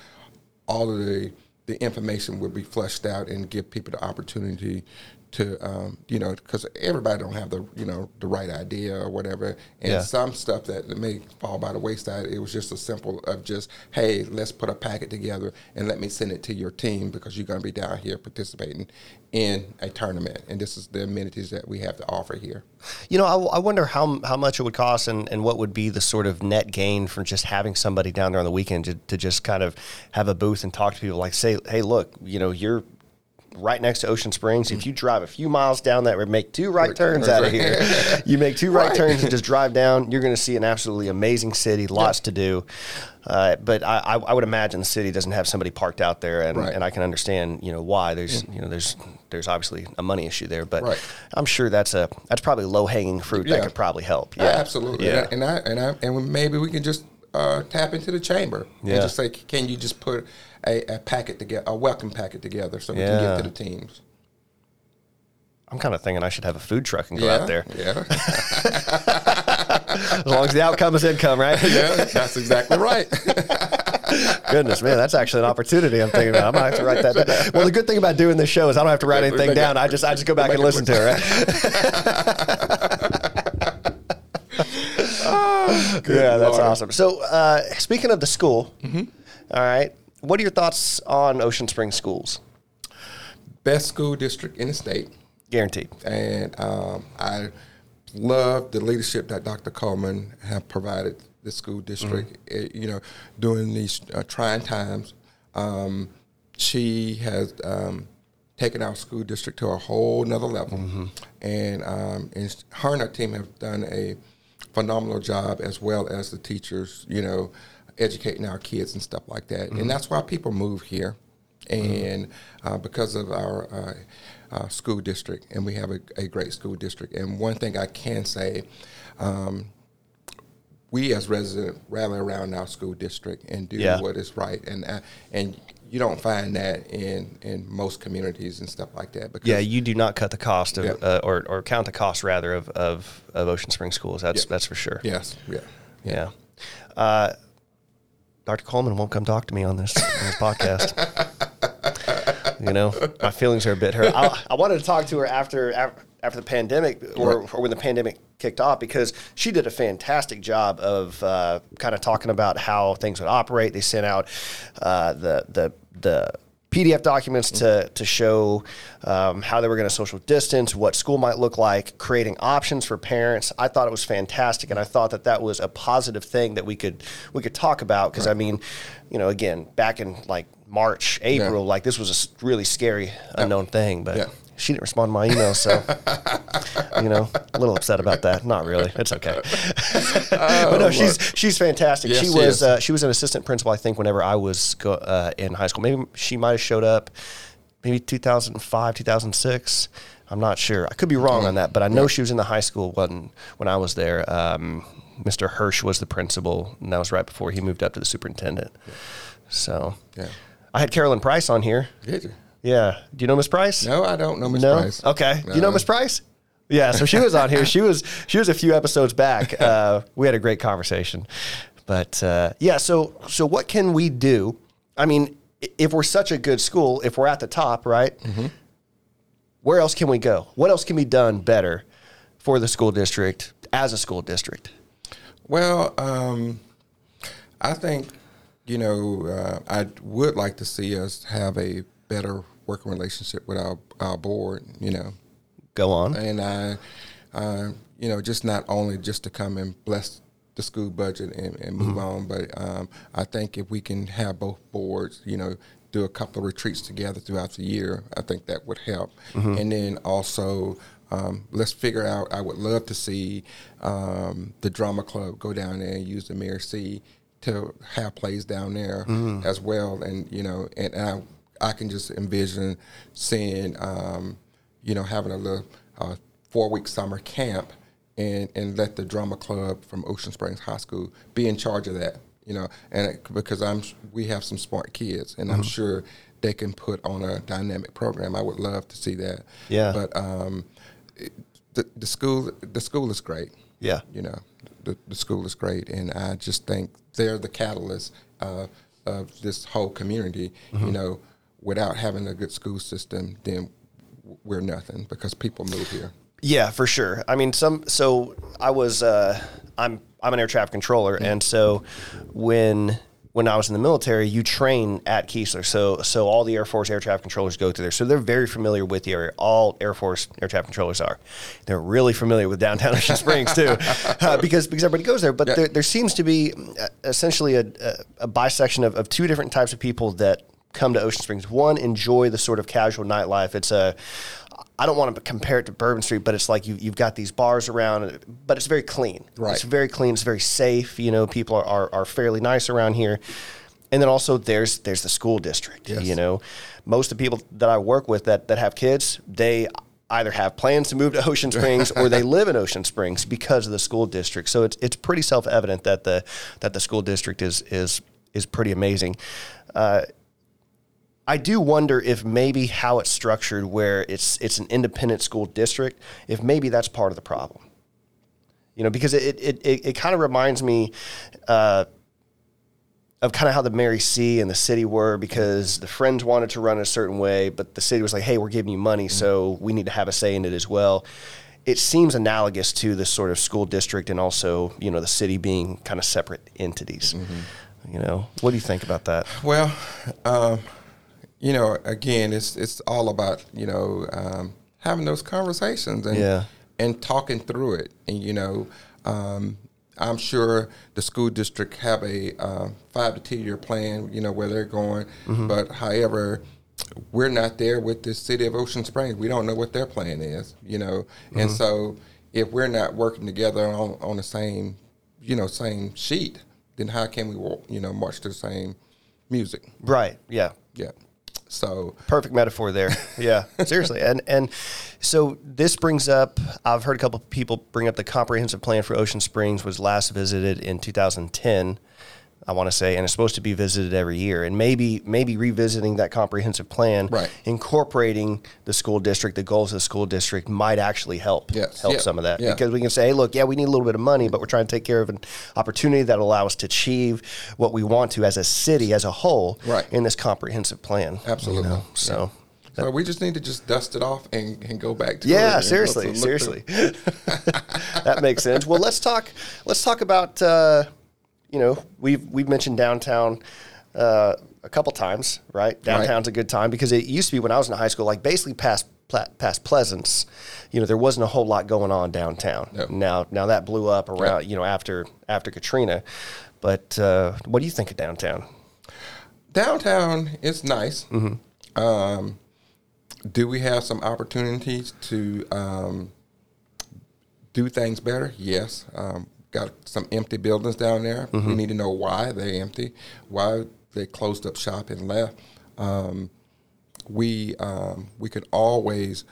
all of the the information will be fleshed out and give people the opportunity to um, you know because everybody don't have the you know the right idea or whatever. And yeah. some stuff that may fall by the wayside it was just a simple of just hey let's put a packet together and let me send it to your team because you're going to be down here participating in a tournament. And this is the amenities that we have to offer here. You know i, I wonder how, how much it would cost and, and what would be the sort of net gain from just having somebody down there on the weekend to, to just kind of have a booth and talk to people. Like say hey look you know you're right next to Ocean Springs. If you drive a few miles down that road, make two right turns out of here. you make two right, right, turns and just drive down. You're going to see an absolutely amazing city, lots to do. Uh, but I, I, would imagine the city doesn't have somebody parked out there, and, right. and I can understand you know why. There's yeah. you know there's there's obviously a money issue there, but right. I'm sure that's a that's probably low hanging fruit yeah. that could probably help. Yeah, absolutely. Yeah, and I and I and maybe we can just uh, tap into the chamber yeah. and just say, can you just put a, a packet together, a welcome packet together, so we yeah. can get to the teams. I'm kind of thinking I should have a food truck and go yeah, out there. Yeah. as long as the outcome is income, right? yeah, that's exactly right. Goodness, man, that's actually an opportunity I'm thinking about. I might have to write that down. Well, the good thing about doing this show is I don't have to write anything down. I just I just go back and listen to it. Right? oh, yeah, that's awesome. So, uh, speaking of the school, mm-hmm. all right, what are your thoughts on Ocean Springs schools? Best school district in the state. Guaranteed. And um, I love the leadership that Dr. Coleman have provided the school district. Mm-hmm. It, you know, during these uh, trying times, um, she has um, taken our school district to a whole nother level. Mm-hmm. And, um, and her and her team have done a phenomenal job, as well as the teachers. You know, educating our kids and stuff like that. Mm-hmm. And that's why people move here, and mm-hmm. uh, because of our uh, uh, school district, and we have a, a, great school district. And one thing I can say. Um, we as residents rally around our school district and do yeah. what is right, and uh, and you don't find that in in most communities and stuff like that. Because yeah, you do not cut the cost of, yeah. uh, or or count the cost rather of of, of Ocean Spring schools. That's yeah. that's for sure. Yes. Yeah. Yeah. Uh, Dr. Coleman won't come talk to me on this, on this podcast. you know, my feelings are a bit hurt. I, I wanted to talk to her after after, after the pandemic or, or, when the pandemic kicked off because she did a fantastic job of uh, kind of talking about how things would operate. They sent out uh, the the the PDF documents to, to show um, how they were going to social distance, what school might look like, creating options for parents. I thought it was fantastic, and I thought that that was a positive thing that we could we could talk about because right. I mean, you know, again, back in like March, April, yeah. like this was a really scary unknown yeah. thing, but. Yeah she didn't respond to my email, so you know, a little upset about that. Not really. It's okay. Oh, but no, she's she's fantastic. Yes, she was uh, she was an assistant principal, I think, whenever I was go, uh, in high school. Maybe she might have showed up, maybe 2005, 2006. I'm not sure. I could be wrong mm-hmm. on that, but I know yeah. she was in the high school when when I was there. Um, Mr. Hirsch was the principal, and that was right before he moved up to the superintendent. So, yeah. I had Carolyn Price on here. Did you? Yeah. Do you know Miss Price? No, I don't know Miss no? Price. Okay. No. Do you know Miss Price? Yeah. So she was on here. She was she was a few episodes back. Uh, we had a great conversation. But uh, yeah. So so what can we do? I mean, if we're such a good school, if we're at the top, right? Mm-hmm. Where else can we go? What else can be done better for the school district as a school district? Well, um, I think you know uh, I would like to see us have a better working relationship with our, our board, you know. Go on. And I, uh, you know, just not only just to come and bless the school budget and, and move on, but um, I think if we can have both boards, you know, do a couple of retreats together throughout the year, I think that would help. And then also, um, let's figure out. I would love to see um, the drama club go down there and use the Mary C to have plays down there as well. And you know, and I, I can just envision seeing, um, you know, having a little uh, four week summer camp and and let the drama club from Ocean Springs High School be in charge of that. You know, and it, because I'm we have some smart kids, and I'm sure they can put on a dynamic program. I would love to see that. Yeah. But um, it, the the school the school is great. Yeah. You know, the, the school is great, and I just think they're the catalyst uh, of this whole community. You know, without having a good school system, then we're nothing because people move here. Yeah, for sure. I mean, some. So I was. Uh, I'm. I'm an air traffic controller, and so when when I was in the military, you train at Keesler. So so all the Air Force air traffic controllers go through there. So they're very familiar with the area. All Air Force air traffic controllers are. They're really familiar with downtown Ocean Springs too, uh, because because everybody goes there. But there, there seems to be uh, essentially a, a, a bisection of, of two different types of people that come to Ocean Springs. One enjoy the sort of casual nightlife. It's a I don't want to compare it to Bourbon Street, but it's like you, you've got these bars around, but it's very clean. Right. It's very clean. It's very safe. You know, people are, are, are fairly nice around here. And then also there's there's the school district. Yes. You know, most of the people that I work with that, that have kids, they either have plans to move to Ocean Springs or they live in Ocean Springs because of the school district. So it's it's pretty self evident that the that the school district is is is pretty amazing. Uh, I do wonder if maybe how it's structured, where it's it's an independent school district, if maybe that's part of the problem. You know, because it it, it, it kind of reminds me uh, of kind of how the Mary C and the city were, because the Friends wanted to run a certain way, but the city was like, "Hey, we're giving you money, so we need to have a say in it as well." It seems analogous to this sort of school district and also, you know, the city being kind of separate entities. You know, what do you think about that? Well, um, you know, again, it's it's all about you know um, having those conversations and Yeah. and talking through it. And you know, um, I'm sure the school district have a uh, five to ten year plan. You know where they're going, but however. We're not there with the city of Ocean Springs. We don't know what their plan is, you know, and so if we're not working together on, on the same, you know, same sheet, then how can we, you know, march to the same music? Right. Yeah. Yeah. So Perfect metaphor there. Yeah, seriously. And and so this brings up. I've heard a couple of people bring up the comprehensive plan for Ocean Springs was last visited in 2010. I want to say, and it's supposed to be visited every year, and maybe maybe revisiting that comprehensive plan, Right. incorporating the school district, the goals of the school district might actually help Yes. help Yeah. some of that Yeah. because we can say, hey, look, yeah, we need a little bit of money, but we're trying to take care of an opportunity that will allow us to achieve what we want to as a city as a whole Right. in this comprehensive plan. you Absolutely. know? So. so we just need to just dust it off and, and go back to Yeah, seriously, seriously. that makes sense. Well, let's talk. Let's talk about. Uh, you know, we've we've mentioned downtown uh, a couple times, right? Downtown's a good time because it used to be when I was in high school, like basically past past Pleasance, you know, there wasn't a whole lot going on downtown. No. Now now that blew up around, you know, after after Katrina. But uh, what do you think of downtown? Downtown is nice. Mm-hmm. Um, do we have some opportunities to um, do things better? Yes. Um, got some empty buildings down there. Mm-hmm. We need to know why they're empty, why they closed up shop and left. Um, we um, we could always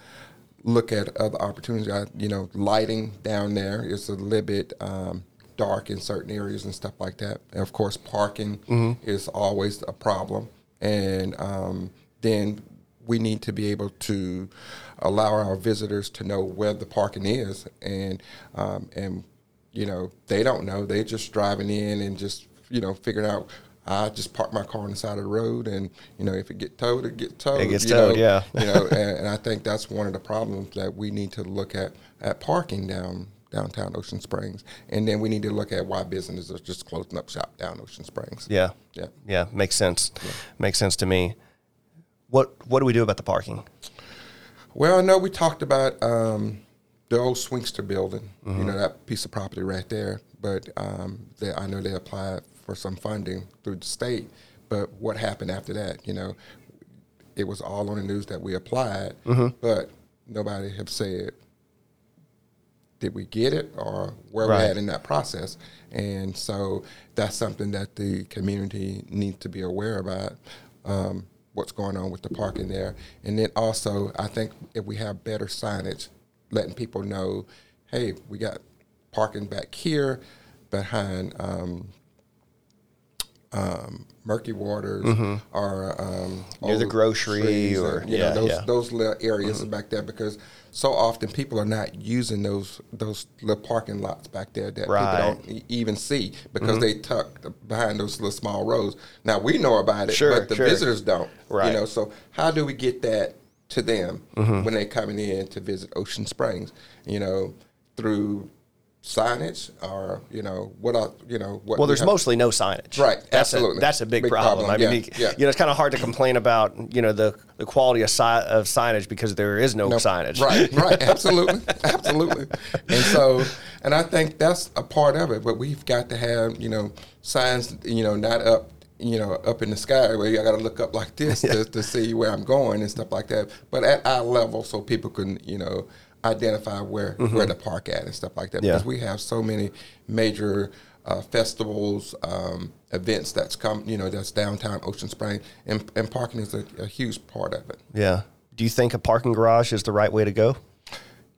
look at other opportunities. I, you know, lighting down there is a little bit um, dark in certain areas and stuff like that. And of course, parking is always a problem. And um, then we need to be able to allow our visitors to know where the parking is, and um, and you know they don't know. They just driving in and just you know figuring out. I just park my car on the side of the road, and you know if it get towed, it get towed. It gets you towed, know, yeah. you know, and, and I think that's one of the problems that we need to look at at parking down downtown Ocean Springs, and then we need to look at why businesses are just closing up shop down Ocean Springs. Yeah, yeah. yeah, makes sense. Makes sense to me. What what do we do about the parking? Well, I know we talked about um, the old Swingster building, you know, that piece of property right there. But um, they, I know they applied for some funding through the state. But what happened after that? You know, it was all on the news that we applied, but nobody have said did we get it or where Right. we're at in that process. And so that's something that the community needs to be aware about. Um, what's going on with the parking there, and then also I think if we have better signage, letting people know, hey, we got parking back here behind um, um, Murky Waters or um, Mm-hmm. Near the grocery or- you yeah, know those yeah. those little areas back there because so often people are not using those those little parking lots back there that Right. Mm-hmm. people don't even see because they tuck behind those little small roads. Now we know about it, Sure, but the sure. visitors don't. Right. You know, so how do we get that to them Mm-hmm. when they're coming in to visit Ocean Springs? You know, through signage or you know what are You know what? Well, there's have- mostly no signage. Right, That's absolutely. A, that's a big, Big problem. problem, I mean, yeah, you, yeah. you know, it's kind of hard to complain about, you know, the, the quality of, si- of signage because there is no, No, signage. Right, right, absolutely, absolutely. And so, and I think that's a part of it. But we've got to have, you know, signs, you know, not up, you know, up in the sky where I got to look up like this to, to see where I'm going and stuff like that. But at our level, so people can, you know, identify where where to park at and stuff like that. Mm-hmm. Yeah. Because we have so many major. Uh, festivals, um, events that's come, you know, that's downtown Ocean Spring, and, and parking is a, a huge part of it. Yeah. Do you think a parking garage is the right way to go?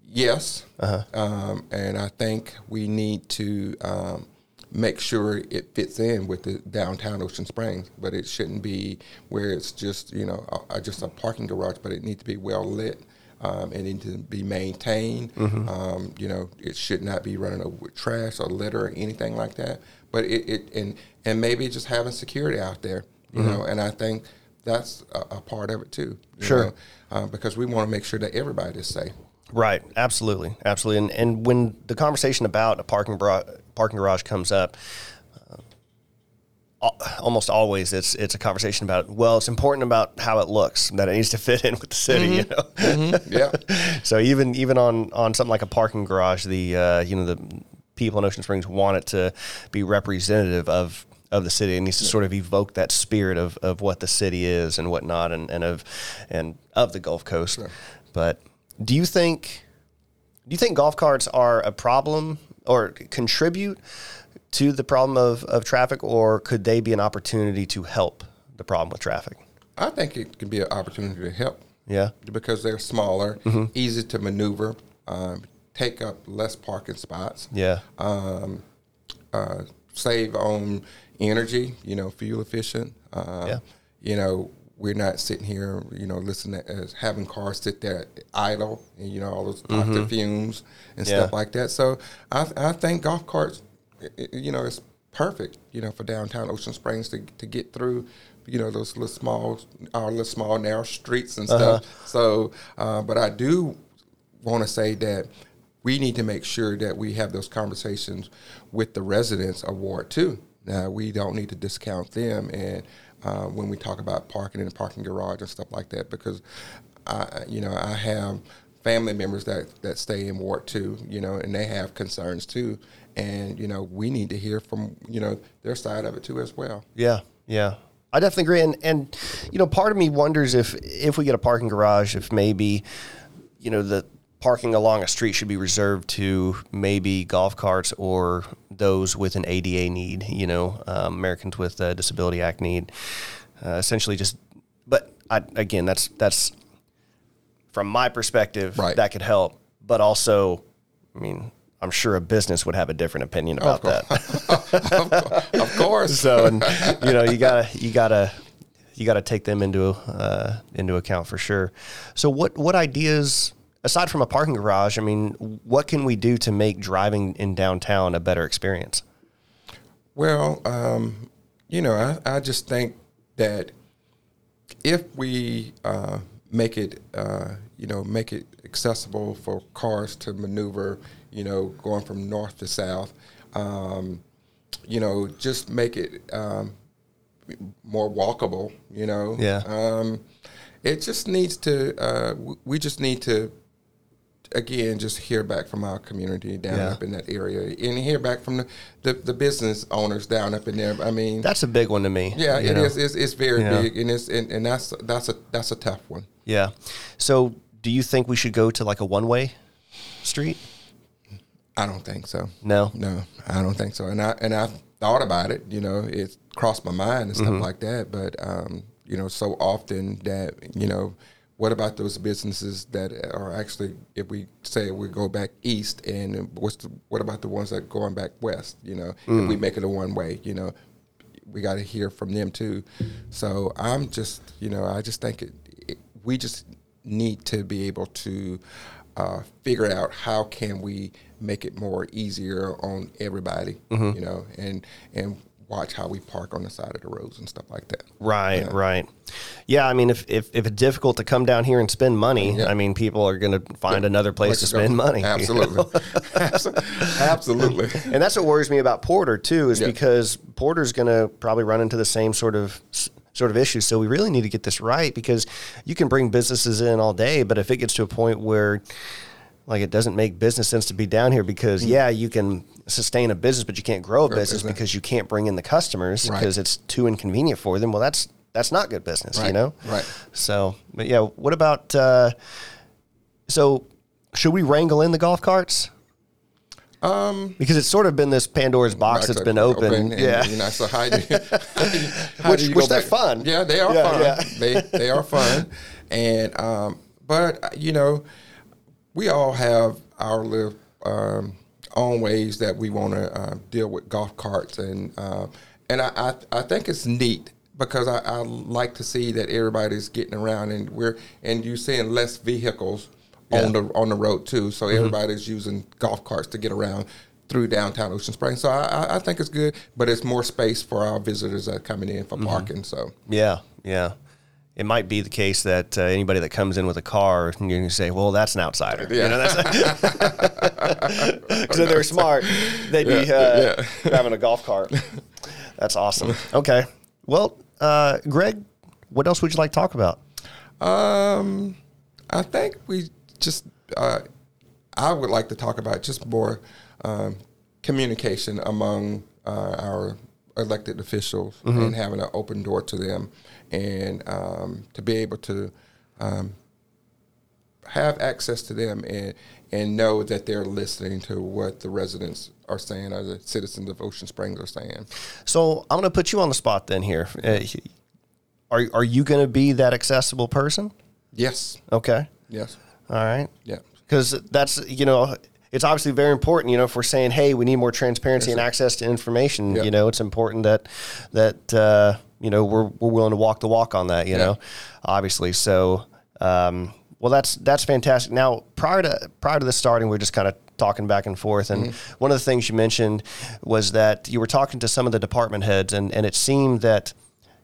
Yes, Uh-huh. um, and I think we need to um, make sure it fits in with the downtown Ocean Springs. But it shouldn't be where it's just you know a, a- just a parking garage, but it needs to be well lit. Um, it needs to be maintained. Um, you know, it should not be running over with trash or litter or anything like that. But it, it and and maybe just having security out there. You know, and I think that's a, a part of it too. you Sure. know, uh, because we want to make sure that everybody is safe. Right. Absolutely. Absolutely. And, and when the conversation about a parking, bra- parking garage comes up, uh, almost always it's it's a conversation about well it's important about how it looks that it needs to fit in with the city you know Yeah. so even even on on something like a parking garage, the uh, you know the people in Ocean Springs want it to be representative of of the city. It needs to sort of evoke that spirit of, of what the city is and whatnot, and, and of and of the Gulf Coast. But do you think do you think golf carts are a problem or contribute to the problem of, of traffic, or could they be an opportunity to help the problem with traffic? I think it can be an opportunity to help Yeah. because they're smaller, Mm-hmm. easy to maneuver, um, take up less parking spots, Yeah. uh, save on energy, you know, fuel efficient. Uh, Yeah. You know, we're not sitting here, you know, listening as having cars sit there idle, and you know all those toxic fumes and Mm-hmm. Yeah. stuff like that. So I, I think golf carts, you know, it's perfect, you know, for downtown Ocean Springs to, to get through, you know, those little small, our little small narrow streets and Uh-huh. stuff. So, uh, but I do want to say that we need to make sure that we have those conversations with the residents of Ward Two. Now, we don't need to discount them, and uh, when we talk about parking in the parking garage and stuff like that, because I, you know, I have family members that that stay in Ward Two, you know, and they have concerns too, and you know, we need to hear from you know their side of it too as well. Yeah, yeah. I definitely agree. And and you know, part of me wonders if if we get a parking garage, if maybe you know the parking along a street should be reserved to maybe golf carts or those with an ADA need. You know, um, Americans with a Disability Act need. Uh, essentially, just. But I, again, that's that's from my perspective Right. that could help. But also, I mean. I'm sure a business would have a different opinion about that. Of course, So, and you know, you gotta, you gotta, you gotta take them into uh, into account for sure. So, what what ideas aside from a parking garage? I mean, what can we do to make driving in downtown a better experience? Well, um, you know, I, I just think that if we uh, make it, uh, you know, make it accessible for cars to maneuver, you know, going from north to south, um, you know, just make it um, more walkable, you know. Yeah. Um, it just needs to, uh, w- we just need to again just hear back from our community down Yeah. up in that area, and hear back from the, the, the business owners down up in there. I mean, That's a big one to me. yeah, it is. It's, it's very Yeah. big, and it's and, and that's that's a that's a tough one. Yeah. So, do you think we should go to like a one way street? I don't think so. No. No, I don't think so. And I and I thought about it. You know, it crossed my mind and stuff Mm-hmm. like that. But um, you know, so often that you know, what about those businesses that are actually, if we say we go back east, and what's the, what about the ones that are going back west? You know, if Mm. we make it a one way, you know, we got to hear from them too. So I'm just, you know, I just think it, it, we just need to be able to uh, figure out how can we make it more easier on everybody, you know, and and watch how we park on the side of the roads and stuff like that. Right, right. Yeah, I mean, if, if, if it's difficult to come down here and spend money, Yeah. I mean, people are going to find another place to spend money. you know? Absolutely, absolutely. And that's what worries me about Porter too, is Yeah. because Porter's going to probably run into the same sort of sort of issues. So we really need to get this right because you can bring businesses in all day, but if it gets to a point where like it doesn't make business sense to be down here because yeah, you can sustain a business, but you can't grow a business business. because you can't bring in the customers Right. because it's too inconvenient for them. Well, that's that's not good business, you know. right. So, but yeah, what about? Uh, so, should we wrangle in the golf carts? Um, Because it's sort of been this Pandora's box that's been open. and, yeah. you know, so how do you, how Which- do you which they're back? fun. Yeah, they are Yeah, fun. yeah. They they are fun, and um, but uh, you know, we all have our little um, own ways that we want to uh, deal with golf carts, and uh, and I, I I think it's neat because I, I like to see that everybody's getting around, and we're and you're seeing less vehicles on the on the road too. So everybody's using golf carts to get around through downtown Ocean Springs. So I, I- I think it's good, but it's more space for our visitors that are coming in for parking. So Yeah, yeah. It might be the case that uh, anybody that comes in with a car, you can say, "Well, that's an outsider." You know, that's because if they're smart, they'd be uh, having a golf cart. That's awesome. Okay, well, uh, Greg, what else would you like to talk about? Um, I think we just, uh, I would like to talk about just more um, communication among uh, our elected officials and having an open door to them and um, to be able to um, have access to them and, and know that they're listening to what the residents are saying or the citizens of Ocean Springs are saying. So I'm going to put you on the spot then here. Uh, are are you going to be that accessible person? Yes. Okay, Yes. all right. Yeah. because that's you know it's obviously very important you know if we're saying hey we need more transparency and access to information Yeah. you know it's important that that uh, you know we're, we're willing to walk the walk on that you know obviously. So um, well that's that's fantastic. Now prior to prior to this starting we are just kind of talking back and forth and one of the things you mentioned was that you were talking to some of the department heads and and it seemed that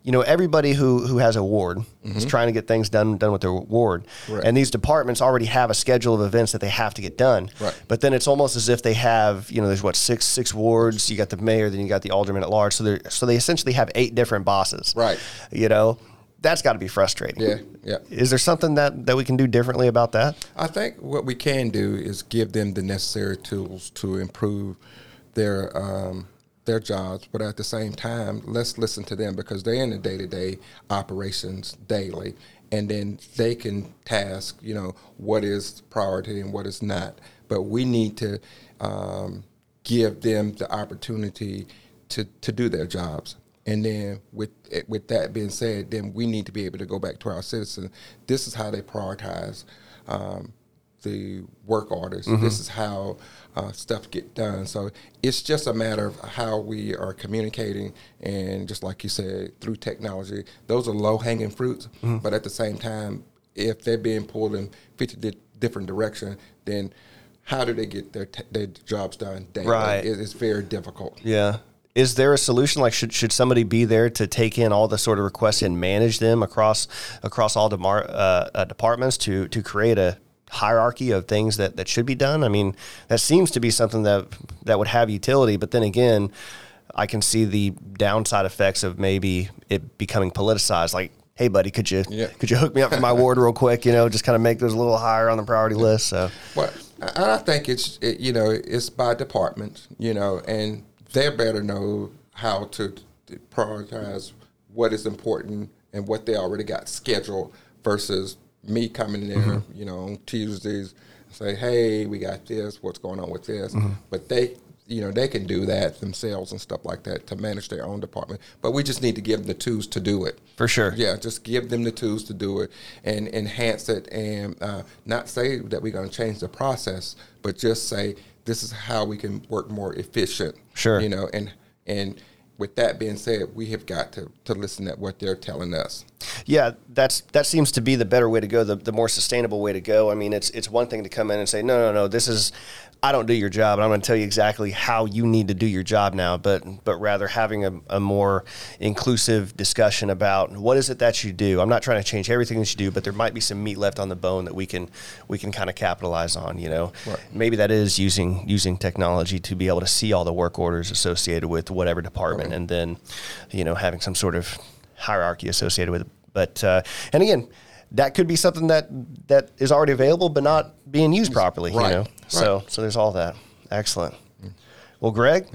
you know everybody who who has a ward is trying to get things done done with their ward Right. and these departments already have a schedule of events that they have to get done Right. but then it's almost as if they have you know there's what six six wards you got the mayor then you got the alderman at large so they so they essentially have eight different bosses Right. you know that's got to be frustrating Yeah. Yeah. is there something that that we can do differently about that I think what we can do is give them the necessary tools to improve their um, their jobs, but at the same time, let's listen to them because they're in the day to day operations daily, and then they can task you know what is priority and what is not. But we need to um, give them the opportunity to to do their jobs. And then with with that being said, then we need to be able to go back to our citizens. This is how they prioritize um, the work orders. This is how uh, stuff get done. So it's just a matter of how we are communicating, and just like you said, through technology, those are low hanging fruits. But at the same time, if they're being pulled in fifty di- different directions, then how do they get their t- their jobs done daily? Right. It- it's very difficult. yeah is there a solution like should, should somebody be there to take in all the sort of requests and manage them across across all demar- uh, uh, departments to to create a hierarchy of things that, that should be done i mean that seems to be something that that would have utility but then again i can see the downside effects of maybe it becoming politicized like hey buddy, could you Yeah. could you hook me up for my ward real quick? You know, just kind of make those a little higher on the priority list. So Well, I I think it's it, you know it's by department, you know, and they better know how to prioritize what is important and what they already got scheduled versus me coming there, Mm-hmm. you know, on Tuesdays and say, hey, we got this, what's going on with this, Mm-hmm. but they. You know they can do that themselves and stuff like that to manage their own department, but we just need to give them the tools to do it. for sure, Yeah, just give them the tools to do it and enhance it, and uh, not say that we're going to change the process, but just say this is how we can work more efficient. Sure. You know, and and with that being said, we have got to to listen at what they're telling us. Yeah, that's that seems to be the better way to go, the, the more sustainable way to go. I mean, it's it's one thing to come in and say, no, no, no, this is I don't do your job, and I'm going to tell you exactly how you need to do your job now. But but rather having a, a more inclusive discussion about what is it that you do. I'm not trying to change everything that you do, but there might be some meat left on the bone that we can we can kind of capitalize on. You know, Right. maybe that is using using technology to be able to see all the work orders associated with whatever department, and then you know having some sort of hierarchy associated with it. But uh, and again, that could be something that that is already available but not being used properly. Right. You know, so so there's all that. Excellent. Well, Greg,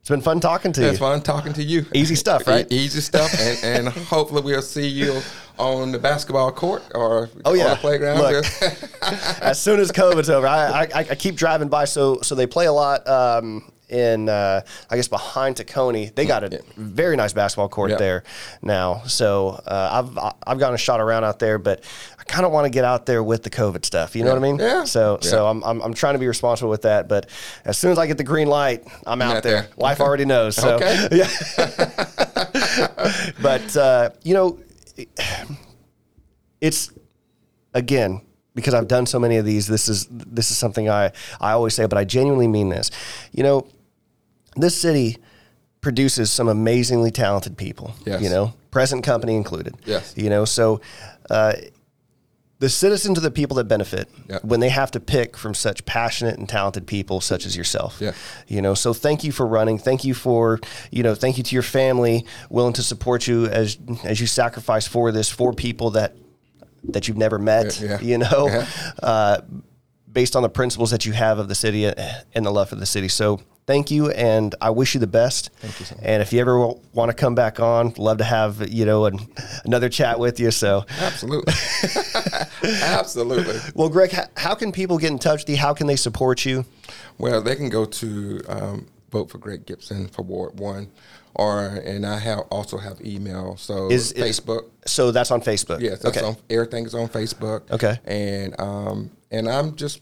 it's been fun talking to It's you. fun talking to you. Easy stuff, right? E- easy stuff, and, and hopefully we'll see you on the basketball court or Oh on yeah, the playground. Look, as soon as COVID's over, I, I, I keep driving by. So so they play a lot um, in uh, I guess behind Tacony. They got a very nice basketball court Yeah. there now. So uh, I've I've gotten a shot around out there, but I kind of want to get out there with the COVID stuff. You know what I mean? Yeah. So so I'm, I'm I'm trying to be responsible with that. But as soon as I get the green light, I'm out out there. there. Wife already knows. So Okay. yeah. but uh, you know it's again because I've done so many of these. This is this is something I I always say, but I genuinely mean this. You know, this city produces some amazingly talented people. Yes. You know, present company included. Yes. You know, so. Uh, the citizens are the people that benefit Yeah. when they have to pick from such passionate and talented people such as yourself. Yeah. You know, so thank you for running. Thank you for, you know, thank you to your family willing to support you as as you sacrifice for this for people that that you've never met, Yeah, you know, uh, based on the principles that you have of the city and the love for the city. So thank you, and I wish you the best. Thank you so. And if you ever want to come back on, love to have you know an, another chat with you. So, Absolutely, absolutely. well, Greg, how, how can people get in touch with you? How can they support you? Well, they can go to um, vote for Greg Gipson for Ward One, or and I have also have email. So Is- is- Facebook. So that's on Facebook. yes, that's okay. on everything is on Facebook. Okay. and um, and I'm just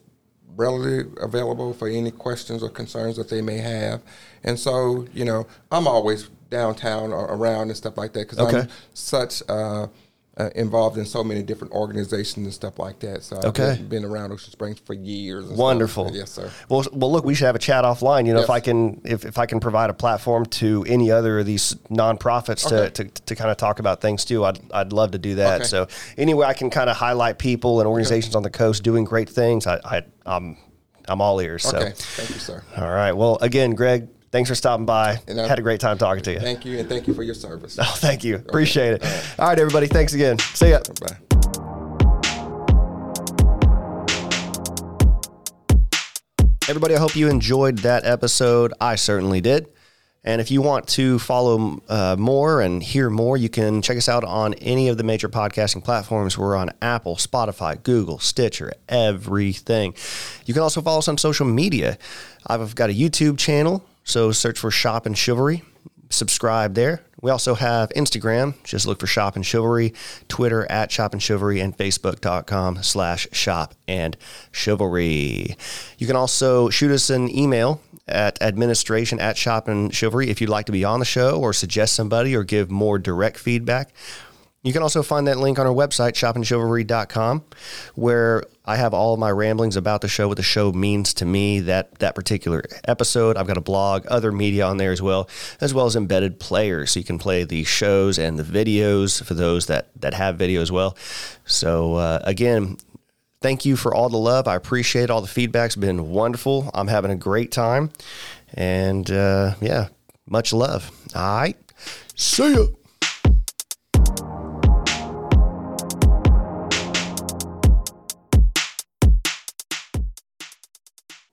readily available for any questions or concerns that they may have. And so, you know, I'm always downtown or around and stuff like that because Okay. I'm such uh, uh, involved in so many different organizations and stuff like that. So Okay. I've been, around Ocean Springs for years. and stuff. Wonderful. Yes, sir. Well, well, look, we should have a chat offline. You know, if I can, if, if I can provide a platform to any other of these nonprofits Okay. to, to, to kind of talk about things too, I'd, I'd love to do that. Okay. So anyway, I can kind of highlight people and organizations on the coast doing great things. I, I I'm, I'm all ears. So, Okay. Thank you, sir. all right. Well, again, Greg, thanks for stopping by. And I- Had a great time talking to you. Thank you, and thank you for your service. Oh, thank you. Appreciate it. All right, everybody. Thanks again. See ya. Bye. Everybody, I hope you enjoyed that episode. I certainly did. And if you want to follow uh, more and hear more, you can check us out on any of the major podcasting platforms. We're on Apple, Spotify, Google, Stitcher, everything. You can also follow us on social media. I've got a YouTube channel, so search for Shop and Chivalry. Subscribe there. We also have Instagram. Just look for Shop and Chivalry, Twitter at Shop and Chivalry, and Facebook.com slash Shop and Chivalry. You can also shoot us an email at administration at Shop and Chivalry if you'd like to be on the show or suggest somebody or give more direct feedback. You can also find that link on our website, shopandchivalry.com, where I have all of my ramblings about the show, what the show means to me, that that particular episode. I've got a blog, other media on there as well, as well as embedded players. So you can play the shows and the videos for those that, that have video as well. So uh, again, thank you for all the love. I appreciate all the feedback. It's been wonderful. I'm having a great time. And uh, yeah, much love. All right. See ya.